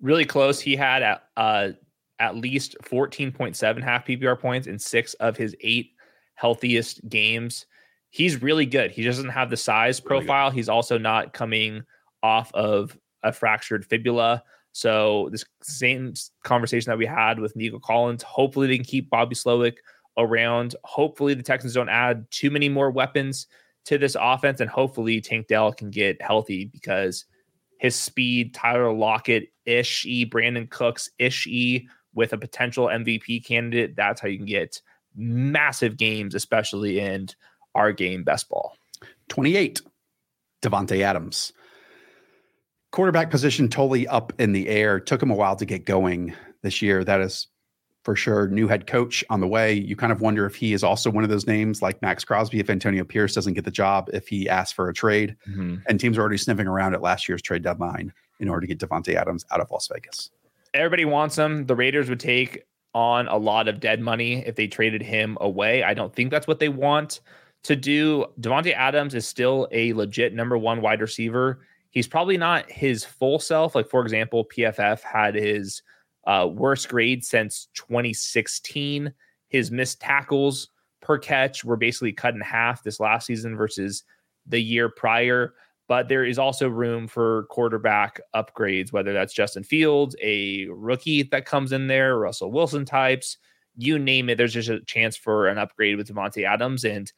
really close. He had at, uh, at least 14.7 half PPR points in six of his eight healthiest games. He's really good. He doesn't have the size Really profile. He's also not coming off of a fractured fibula. So this same conversation that we had with Nico Collins. Hopefully they can keep Bobby Slowik around. Hopefully the Texans don't add too many more weapons to this offense, and hopefully Tank Dell can get healthy because his speed, Tyler Lockett ish, e, Brandin Cooks ish, e with a potential MVP candidate. That's how you can get massive games, especially in our game best ball. 28, Davante Adams. Quarterback position totally up in the air. Took him a while to get going this year. That is for sure. New head coach on the way. You kind of wonder if he is also one of those names like Maxx Crosby, if Antonio Pierce doesn't get the job, if he asks for a trade. Mm-hmm. And teams are already sniffing around at last year's trade deadline in order to get Davante Adams out of Las Vegas. Everybody wants him. The Raiders would take on a lot of dead money if they traded him away. I don't think that's what they want to do. Davante Adams is still a legit number one wide receiver. He's probably not his full self. Like, for example, PFF had his uh, worst grade since 2016. His missed tackles per catch were basically cut in half this last season versus the year prior. But there is also room for quarterback upgrades, whether that's Justin Fields, a rookie that comes in there, Russell Wilson types, you name it. There's just a chance for an upgrade with Davante Adams. And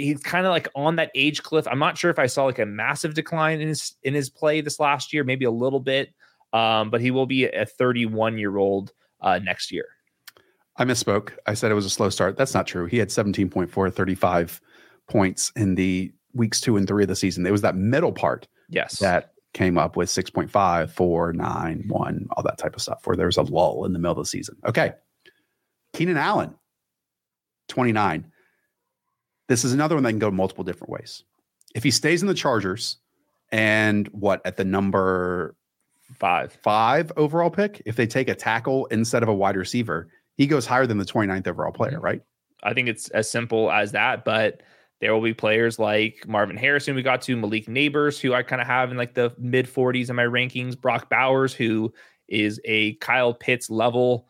he's kind of like on that age cliff. I'm not sure if I saw like a massive decline in his in his play this last year, maybe a little bit, um, but he will be a 31 year old uh, next year. I misspoke. I said it was a slow start. That's not true. He had 17.4, 35 points in the weeks two and three of the season. It was that middle part. Yes. That came up with 6.5, 4, 9, 1, all that type of stuff, where there was a lull in the middle of the season. Okay. Keenan Allen, 29. This is another one that can go multiple different ways. If he stays in the Chargers and what at the number five five overall pick, if they take a tackle instead of a wide receiver, he goes higher than the 29th overall player, mm-hmm. right? I think it's as simple as that. But there will be players like Marvin Harrison, we got to Malik Nabers, who I kind of have in like the mid 40s in my rankings, Brock Bowers, who is a Kyle Pitts level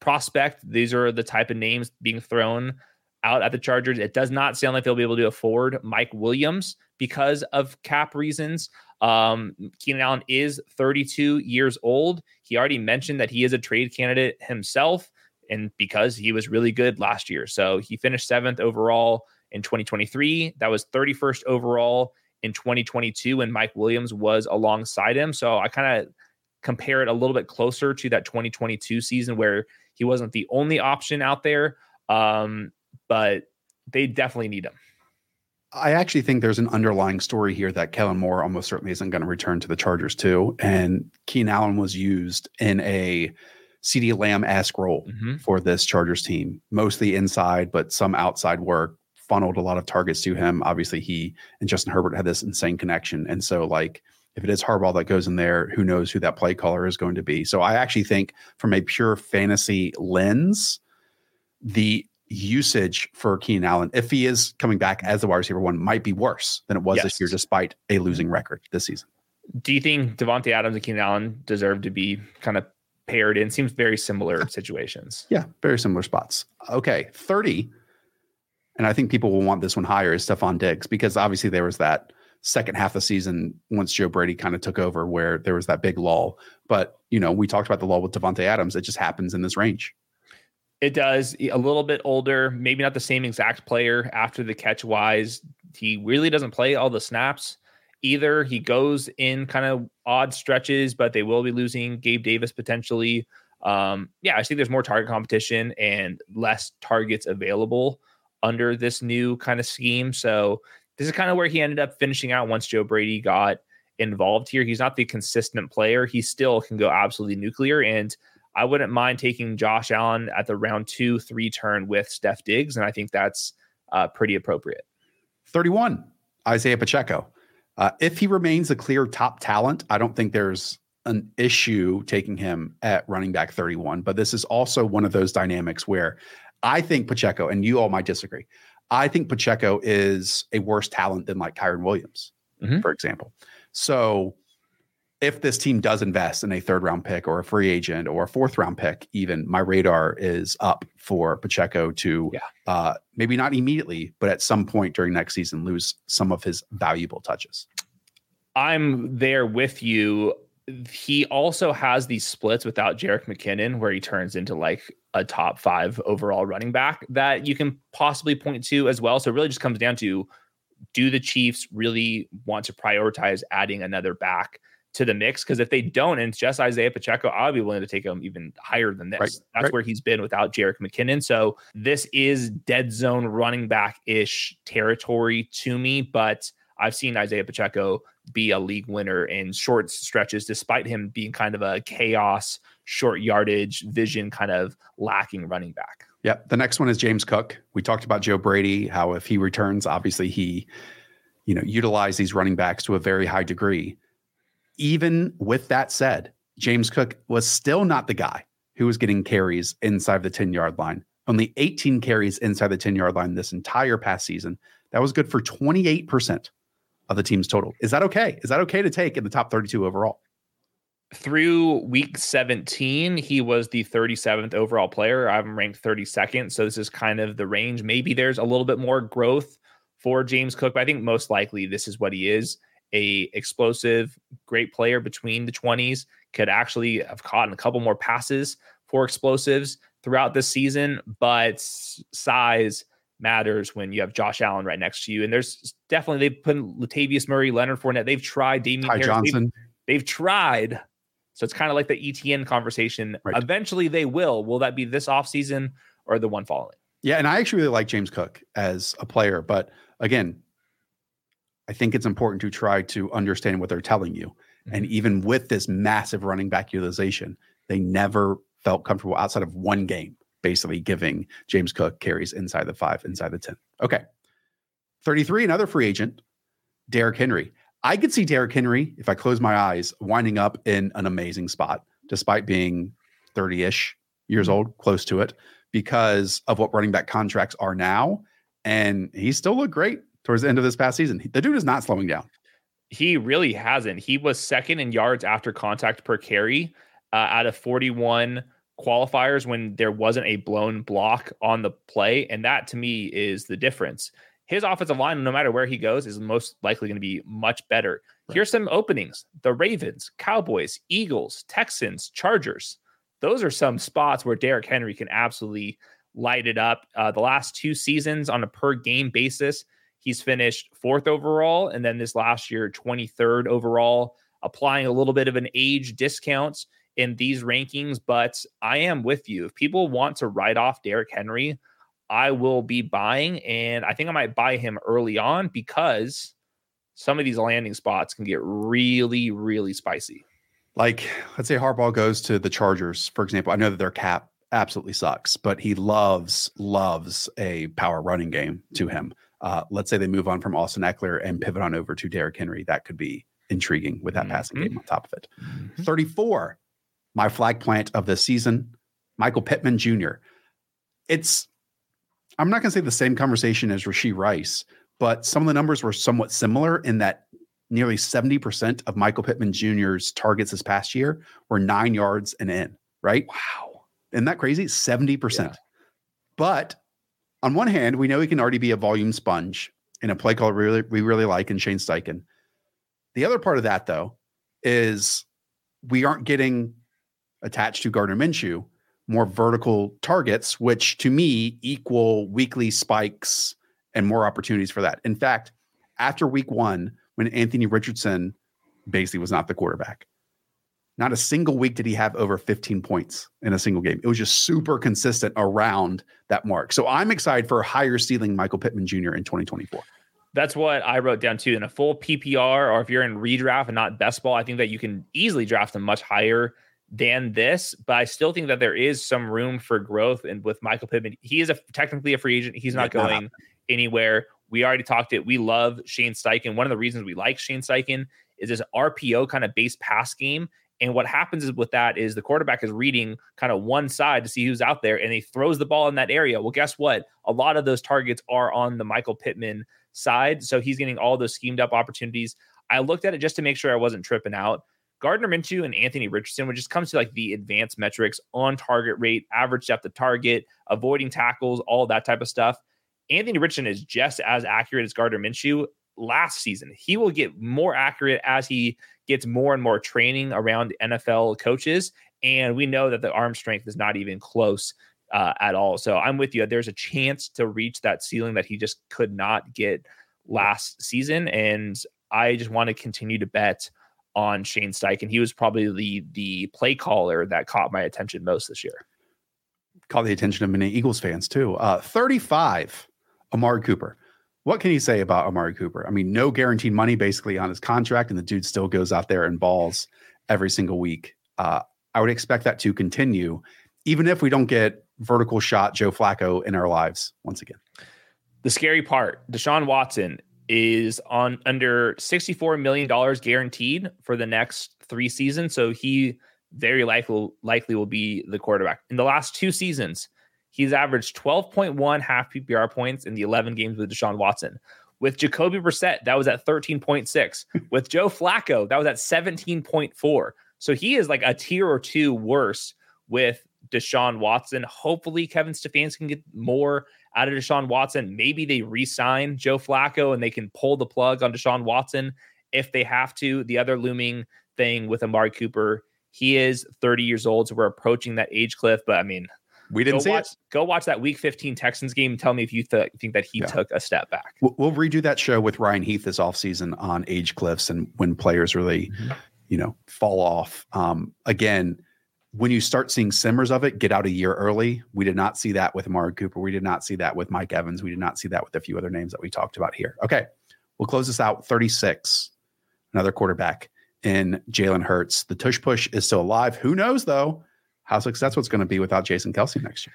prospect. These are the type of names being thrown out at the Chargers. It does not sound like they'll be able to afford Mike Williams because of cap reasons. Um, Keenan Allen is 32 years old. He already mentioned that he is a trade candidate himself, and because he was really good last year. So he finished seventh overall in 2023. That was 31st overall in 2022 when Mike Williams was alongside him. So I kind of compare it a little bit closer to that 2022 season where he wasn't the only option out there. Um, but they definitely need him. I actually think there's an underlying story here that Kellen Moore almost certainly isn't going to return to the Chargers too. And Keen Allen was used in a CeeDee Lamb esque role mm-hmm. for this Chargers team, mostly inside, but some outside work, funneled a lot of targets to him. Obviously, he and Justin Herbert had this insane connection. And so, like, if it is Harbaugh that goes in there, who knows who that play caller is going to be. So I actually think from a pure fantasy lens, the usage for Keenan Allen, if he is coming back mm-hmm. as the wide receiver one, might be worse than it was yes. this year, despite a mm-hmm. losing record this season. Do you think Davante Adams and Keenan Allen deserve to be kind of paired in? Seems very similar situations. Yeah, very similar spots. Okay, 30. And I think people will want this one higher is Stefon Diggs because obviously there was that second half of the season once Joe Brady kind of took over where there was that big lull. But, you know, we talked about the lull with Davante Adams. It just happens in this range. It does. A little bit older, maybe not the same exact player after the catch wise. He really doesn't play all the snaps either. He goes in kind of odd stretches, but they will be losing Gabe Davis potentially. Um, yeah, I think there's more target competition and less targets available under this new kind of scheme. So this is kind of where he ended up finishing out once Joe Brady got involved here. He's not the consistent player. He still can go absolutely nuclear. And I wouldn't mind taking Josh Allen at the round two, three turn with Steph Diggs. And I think that's uh, pretty appropriate. 31, Isiah Pacheco. Uh, if he remains a clear top talent, I don't think there's an issue taking him at running back 31. But this is also one of those dynamics where I think Pacheco, and you all might disagree, I think Pacheco is a worse talent than like Kyren Williams, mm-hmm. for example. So if this team does invest in a third round pick or a free agent or a fourth round pick, even my radar is up for Pacheco to yeah. uh, maybe not immediately, but at some point during next season, lose some of his valuable touches. I'm there with you. He also has these splits without Jerick McKinnon, where he turns into like a top five overall running back that you can possibly point to as well. So it really just comes down to do the Chiefs really want to prioritize adding another back to the mix? Because if they don't, and it's just Isiah Pacheco, I'll be willing to take him even higher than this. Right, That's right. where he's been without Jerick McKinnon. So this is dead zone running back ish territory to me, but I've seen Isiah Pacheco be a league winner in short stretches, despite him being kind of a chaos, short yardage, vision kind of lacking running back. Yeah. The next one is James Cook. We talked about Joe Brady, how if he returns, obviously he, you know, utilize these running backs to a very high degree. Even with that said, James Cook was still not the guy who was getting carries inside the 10 yard line. Only 18 carries inside the 10 yard line this entire past season. That was good for 28% of the team's total. Is that okay? Is that okay to take in the top 32 overall? through week 17, he was the 37th overall player. I'm ranked 32nd. So this is kind of the range. Maybe there's a little bit more growth for James Cook, but I think most likely this is what he is a explosive, great player between the 20s, could actually have caught a couple more passes for explosives throughout this season, but size matters when you have Josh Allen right next to you. And there's definitely they've put Latavius Murray, Leonard Fournette, they've tried Damien Ty Harris, they've- Johnson. they've tried. So it's kind of like the Etienne conversation. Right. Eventually they will. Will that be this offseason or the one following? Yeah, and I actually really like James Cook as a player, but again, I think it's important to try to understand what they're telling you. And mm-hmm. even with this massive running back utilization, they never felt comfortable outside of one game, basically giving James Cook carries inside the five, inside the 10. Okay. 33, another free agent, Derrick Henry. I could see Derrick Henry, if I close my eyes, winding up in an amazing spot, despite being 30 ish years mm-hmm. old, close to it, because of what running back contracts are now. And he still looked great towards the end of this past season. The dude is not slowing down. He really hasn't. He was second in yards after contact per carry uh, out of 41 qualifiers when there wasn't a blown block on the play. And that to me is the difference. His offensive line, no matter where he goes, is most likely going to be much better. Here's some openings the Ravens, Cowboys, Eagles, Texans, Chargers. Those are some spots where Derrick Henry can absolutely light it up. Uh, the last two seasons on a per game basis, he's finished fourth overall. And then this last year, 23rd overall, applying a little bit of an age discount in these rankings. But I am with you. If people want to write off Derrick Henry, I will be buying. And I think I might buy him early on because some of these landing spots can get really, really spicy. Like, let's say Harbaugh goes to the Chargers, for example. I know that their cap absolutely sucks, but he loves, loves a power running game to him. Uh, let's say they move on from Austin Ekeler and pivot on over to Derrick Henry. That could be intriguing with that passing Mhm. game on top of it. 34, my flag plant of the season, Michael Pittman Jr. It's, I'm not going to say the same conversation as Rashee Rice, but some of the numbers were somewhat similar in that nearly 70% of Michael Pittman Jr.'s targets this past year were nine yards and in, right? Wow. Isn't that crazy? 70%. Yeah. But on one hand, we know he can already be a volume sponge in a play call we really, we really like in Shane Steichen. The other part of that, though, is we aren't getting attached to Gardner Minshew more vertical targets, which to me equal weekly spikes and more opportunities for that. In fact, after week one, when Anthony Richardson basically was not the quarterback, not a single week did he have over 15 points in a single game. It was just super consistent around that mark. So I'm excited for a higher ceiling Michael Pittman Jr. in 2024. That's what I wrote down too. In a full PPR, or if you're in redraft and not best ball, I think that you can easily draft them much higher than this. But I still think that there is some room for growth. And with Michael Pittman, he is a technically a free agent. He's not Yeah, not going anywhere. We already talked it. We love Shane Steichen. One of the reasons we like Shane Steichen is this RPO kind of base pass game. And what happens with that is the quarterback is reading kind of one side to see who's out there and he throws the ball in that area. Well, guess what? A lot of those targets are on the Michael Pittman side. So he's getting all those schemed up opportunities. I looked at it just to make sure I wasn't tripping out. Gardner Minshew and Anthony Richardson, which just comes to like the advanced metrics on target rate, average depth of target, avoiding tackles, all that type of stuff. Anthony Richardson is just as accurate as Gardner Minshew. last season. He will get more accurate as he gets more and more training around NFL coaches. And we know that the arm strength is not even close uh, at all. So I'm with you. There's a chance to reach that ceiling that he just could not get last season. And I just want to continue to bet on Shane Steichen. He was probably the the play caller that caught my attention most this year. Caught the attention of many Eagles fans too. Uh, 35, Amari Cooper. What can you say about Amari Cooper? I mean, no guaranteed money basically on his contract, and the dude still goes out there and balls every single week. Uh, I would expect that to continue, even if we don't get vertical shot Joe Flacco in our lives once again. The scary part, Deshaun Watson is on under $64 million guaranteed for the next three seasons. So he very likely likely will be the quarterback. In the last two seasons, he's averaged 12.1 half PPR points in the 11 games with Deshaun Watson. With Jacoby Brissett, that was at 13.6. with Joe Flacco, that was at 17.4. So he is like a tier or two worse with Deshaun Watson. Hopefully, Kevin Stefanski can get more out of Deshaun Watson. Maybe they re-sign Joe Flacco and they can pull the plug on Deshaun Watson if they have to. The other looming thing with Amari Cooper, he is 30 years old, so we're approaching that age cliff. But I mean, we didn't go see watch, it. Go watch that Week 15 Texans game. And tell me if you th- think that he Yeah. took a step back. We'll, we'll redo that show with Ryan Heath this offseason on age cliffs and when players really, Mm-hmm. you know, fall off. Um, again, when you start seeing simmers of it, get out a year early. We did not see that with Amari Cooper. We did not see that with Mike Evans. We did not see that with a few other names that we talked about here. Okay, we'll close this out. 36, another quarterback in Jalen Hurts. The tush push is still alive. Who knows though how successful it's going to be without Jason Kelce next year.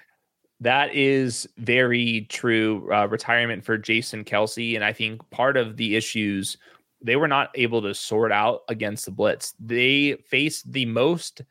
That is very true. Uh, retirement for Jason Kelce. And I think part of the issues they were not able to sort out against the Blitz. They faced the most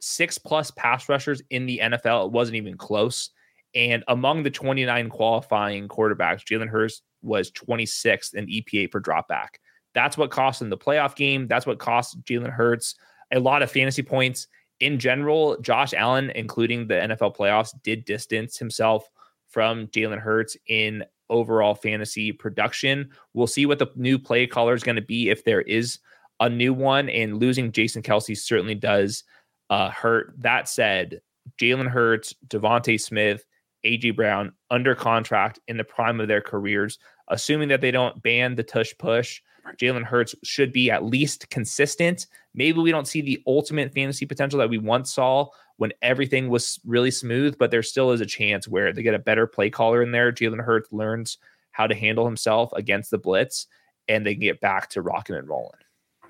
six plus pass rushers in the NFL. It wasn't even close. And among the 29 qualifying quarterbacks, Jalen Hurts was 26th in EPA per dropback. That's what cost him the playoff game. That's what cost Jalen Hurts a lot of fantasy points in general, Josh Allen, including the NFL playoffs, did distance himself from Jalen Hurts in overall fantasy production. We'll see what the new play caller is going to be if there is a new one. And losing Jason Kelce certainly does uh, hurt. That said, Jalen Hurts, DeVonta Smith, AJ Brown under contract in the prime of their careers, assuming that they don't ban the tush push. Jalen Hurts should be at least consistent. Maybe we don't see the ultimate fantasy potential that we once saw when everything was really smooth, but there still is a chance where they get a better play caller in there. Jalen Hurts learns how to handle himself against the blitz and they get back to rocking and rolling.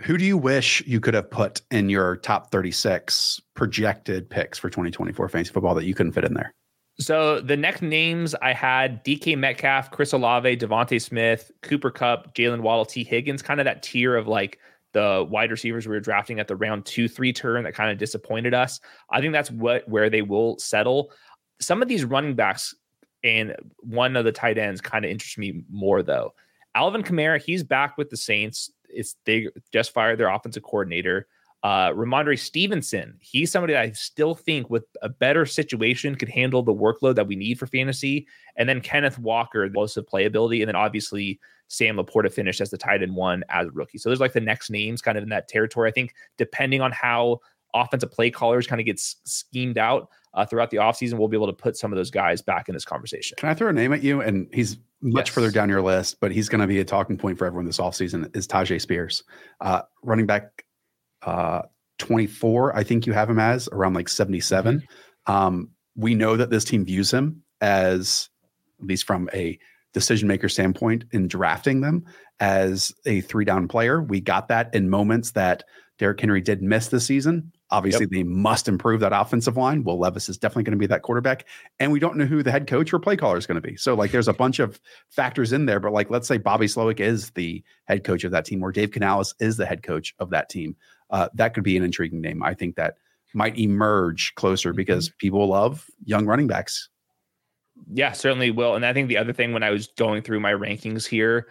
Who do you wish you could have put in your top 36 projected picks for 2024 fantasy football that you couldn't fit in there? So the next names I had DK Metcalf, Chris Olave, DeVonta Smith, Cooper Kupp, Jaylen Waddle, Tee Higgins, kind of that tier of like the wide receivers we were drafting at the round two, three turn that kind of disappointed us. I think that's what where they will settle. Some of these running backs and one of the tight ends kind of interests me more though. Alvin Kamara, he's back with the Saints. It's they just fired their offensive coordinator. Uh, Rhamondre Stevenson, he's somebody that I still think with a better situation could handle the workload that we need for fantasy. And then Kenneth Walker, the most of playability, and then obviously Sam LaPorta finished as the tight end one as a rookie. So there's like the next names kind of in that territory. I think depending on how offensive play callers kind of gets schemed out uh, throughout the offseason, we'll be able to put some of those guys back in this conversation. Can I throw a name at you? And he's much Yes. further down your list, but he's going to be a talking point for everyone this offseason is Tyjae Spears. Uh, running back uh, 24, I think you have him as around like 77. Um, we know that this team views him as, at least from a decision maker standpoint in drafting them, as a three down player. We got that in moments that Derrick Henry did miss this season. Obviously, they must improve that offensive line. Will Levis is definitely going to be that quarterback and we don't know who the head coach or play caller is going to be. So like there's a bunch of factors in there, but like let's say Bobby Slowik is the head coach of that team or Dave Canales is the head coach of that team. Uh, that could be an intriguing name. I think that might emerge closer because people love young running backs. Yeah, certainly will. And I think the other thing when I was going through my rankings here,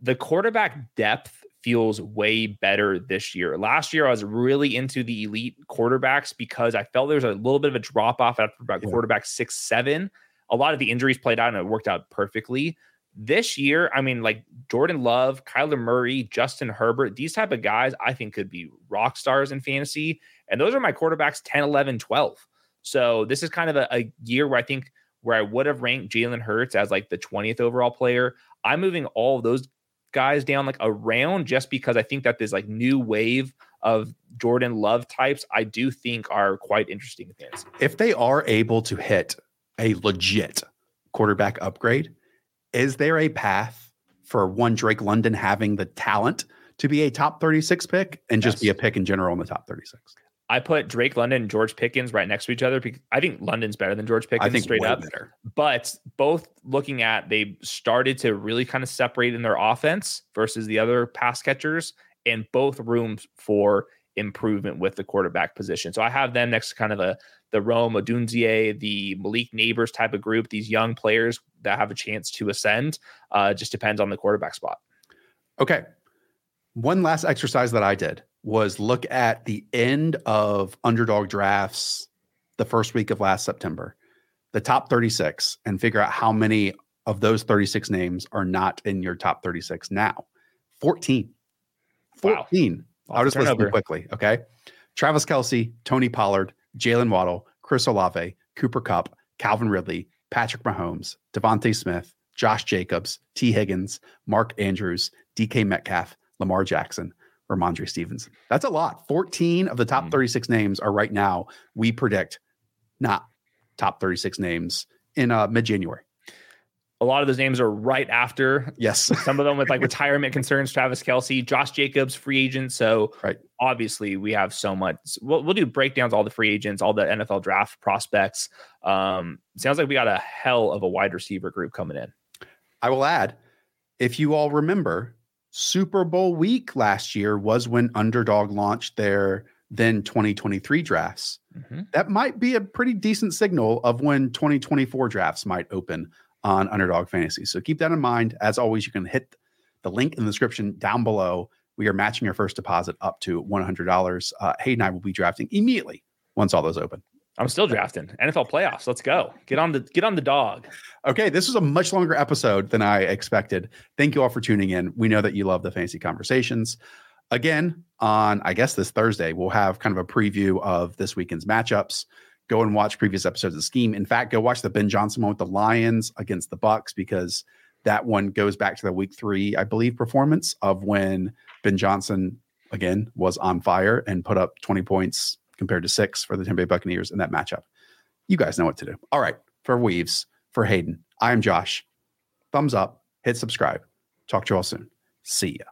the quarterback depth feels way better this year. Last year, I was really into the elite quarterbacks because I felt there was a little bit of a drop off after about Yeah. quarterback six, seven. A lot of the injuries played out and it worked out perfectly. This year, I mean, like Jordan Love, Kyler Murray, Justin Herbert, these type of guys, I think could be rock stars in fantasy. And those are my quarterbacks 10, 11, 12. So this is kind of a, a year where I think where I would have ranked Jalen Hurts as like the 20th overall player. I'm moving all those guys down like around just because I think that this like new wave of Jordan Love types, I do think are quite interesting in fantasy. If they are able to hit a legit quarterback upgrade, is there a path for one Drake London having the talent to be a top 36 pick and just Yes. be a pick in general in the top 36? I put Drake London and George Pickens right next to each other because I think London's better than George Pickens I think straight way up. better. but both looking at they started to really kind of separate in their offense versus the other pass catchers and both rooms for improvement with the quarterback position. So I have them next to kind of the the Rome Odunze, the Malik Nabers type of group, these young players that have a chance to ascend. Uh, just depends on the quarterback spot. Okay. One last exercise that I did was look at the end of underdog drafts the first week of last September, the top 36, and figure out how many of those 36 names are not in your top 36 now. 14. Wow. 14. Lots I'll just list them quickly. Okay. Travis Kelce, Tony Pollard, Jaylen Waddle, Chris Olave, Cooper Kupp, Calvin Ridley, Patrick Mahomes, DeVonta Smith, Josh Jacobs, Tee Higgins, Mark Andrews, DK Metcalf, Lamar Jackson, Rhamondre Stevenson. That's a lot. 14 of the top Mhm. 36 names are right now, we predict, not top 36 names in uh, mid January. A lot of those names are right after Yes. some of them with like retirement concerns. Travis Kelce, Josh Jacobs, free agent. So Right. obviously we have so much. We'll, we'll do breakdowns, all the free agents, all the NFL draft prospects. Um, sounds like we got a hell of a wide receiver group coming in. I will add, if you all remember, Super Bowl week last year was when Underdog launched their then 2023 drafts. Mhm. That might be a pretty decent signal of when 2024 drafts might open on Underdog Fantasy. So keep that in mind. As always, you can hit the link in the description down below. We are matching your first deposit up to $100. Uh, Hayden and I will be drafting immediately once all those open. I'm still drafting NFL playoffs. Let's go. Get on the get on the dog. Okay, this was a much longer episode than I expected. Thank you all for tuning in. We know that you love the fancy conversations. Again, on I guess this Thursday, we'll have kind of a preview of this weekend's matchups. Go and watch previous episodes of Scheme. In fact, go watch the Ben Johnson one with the Lions against the Bucs because that one goes back to the week three, I believe, performance of when Ben Johnson again was on fire and put up 20 points compared to six for the Tampa Bay Buccaneers in that matchup. You guys know what to do. All right. For Weaves, for Hayden, I'm Josh. Thumbs up, hit subscribe. Talk to you all soon. See ya.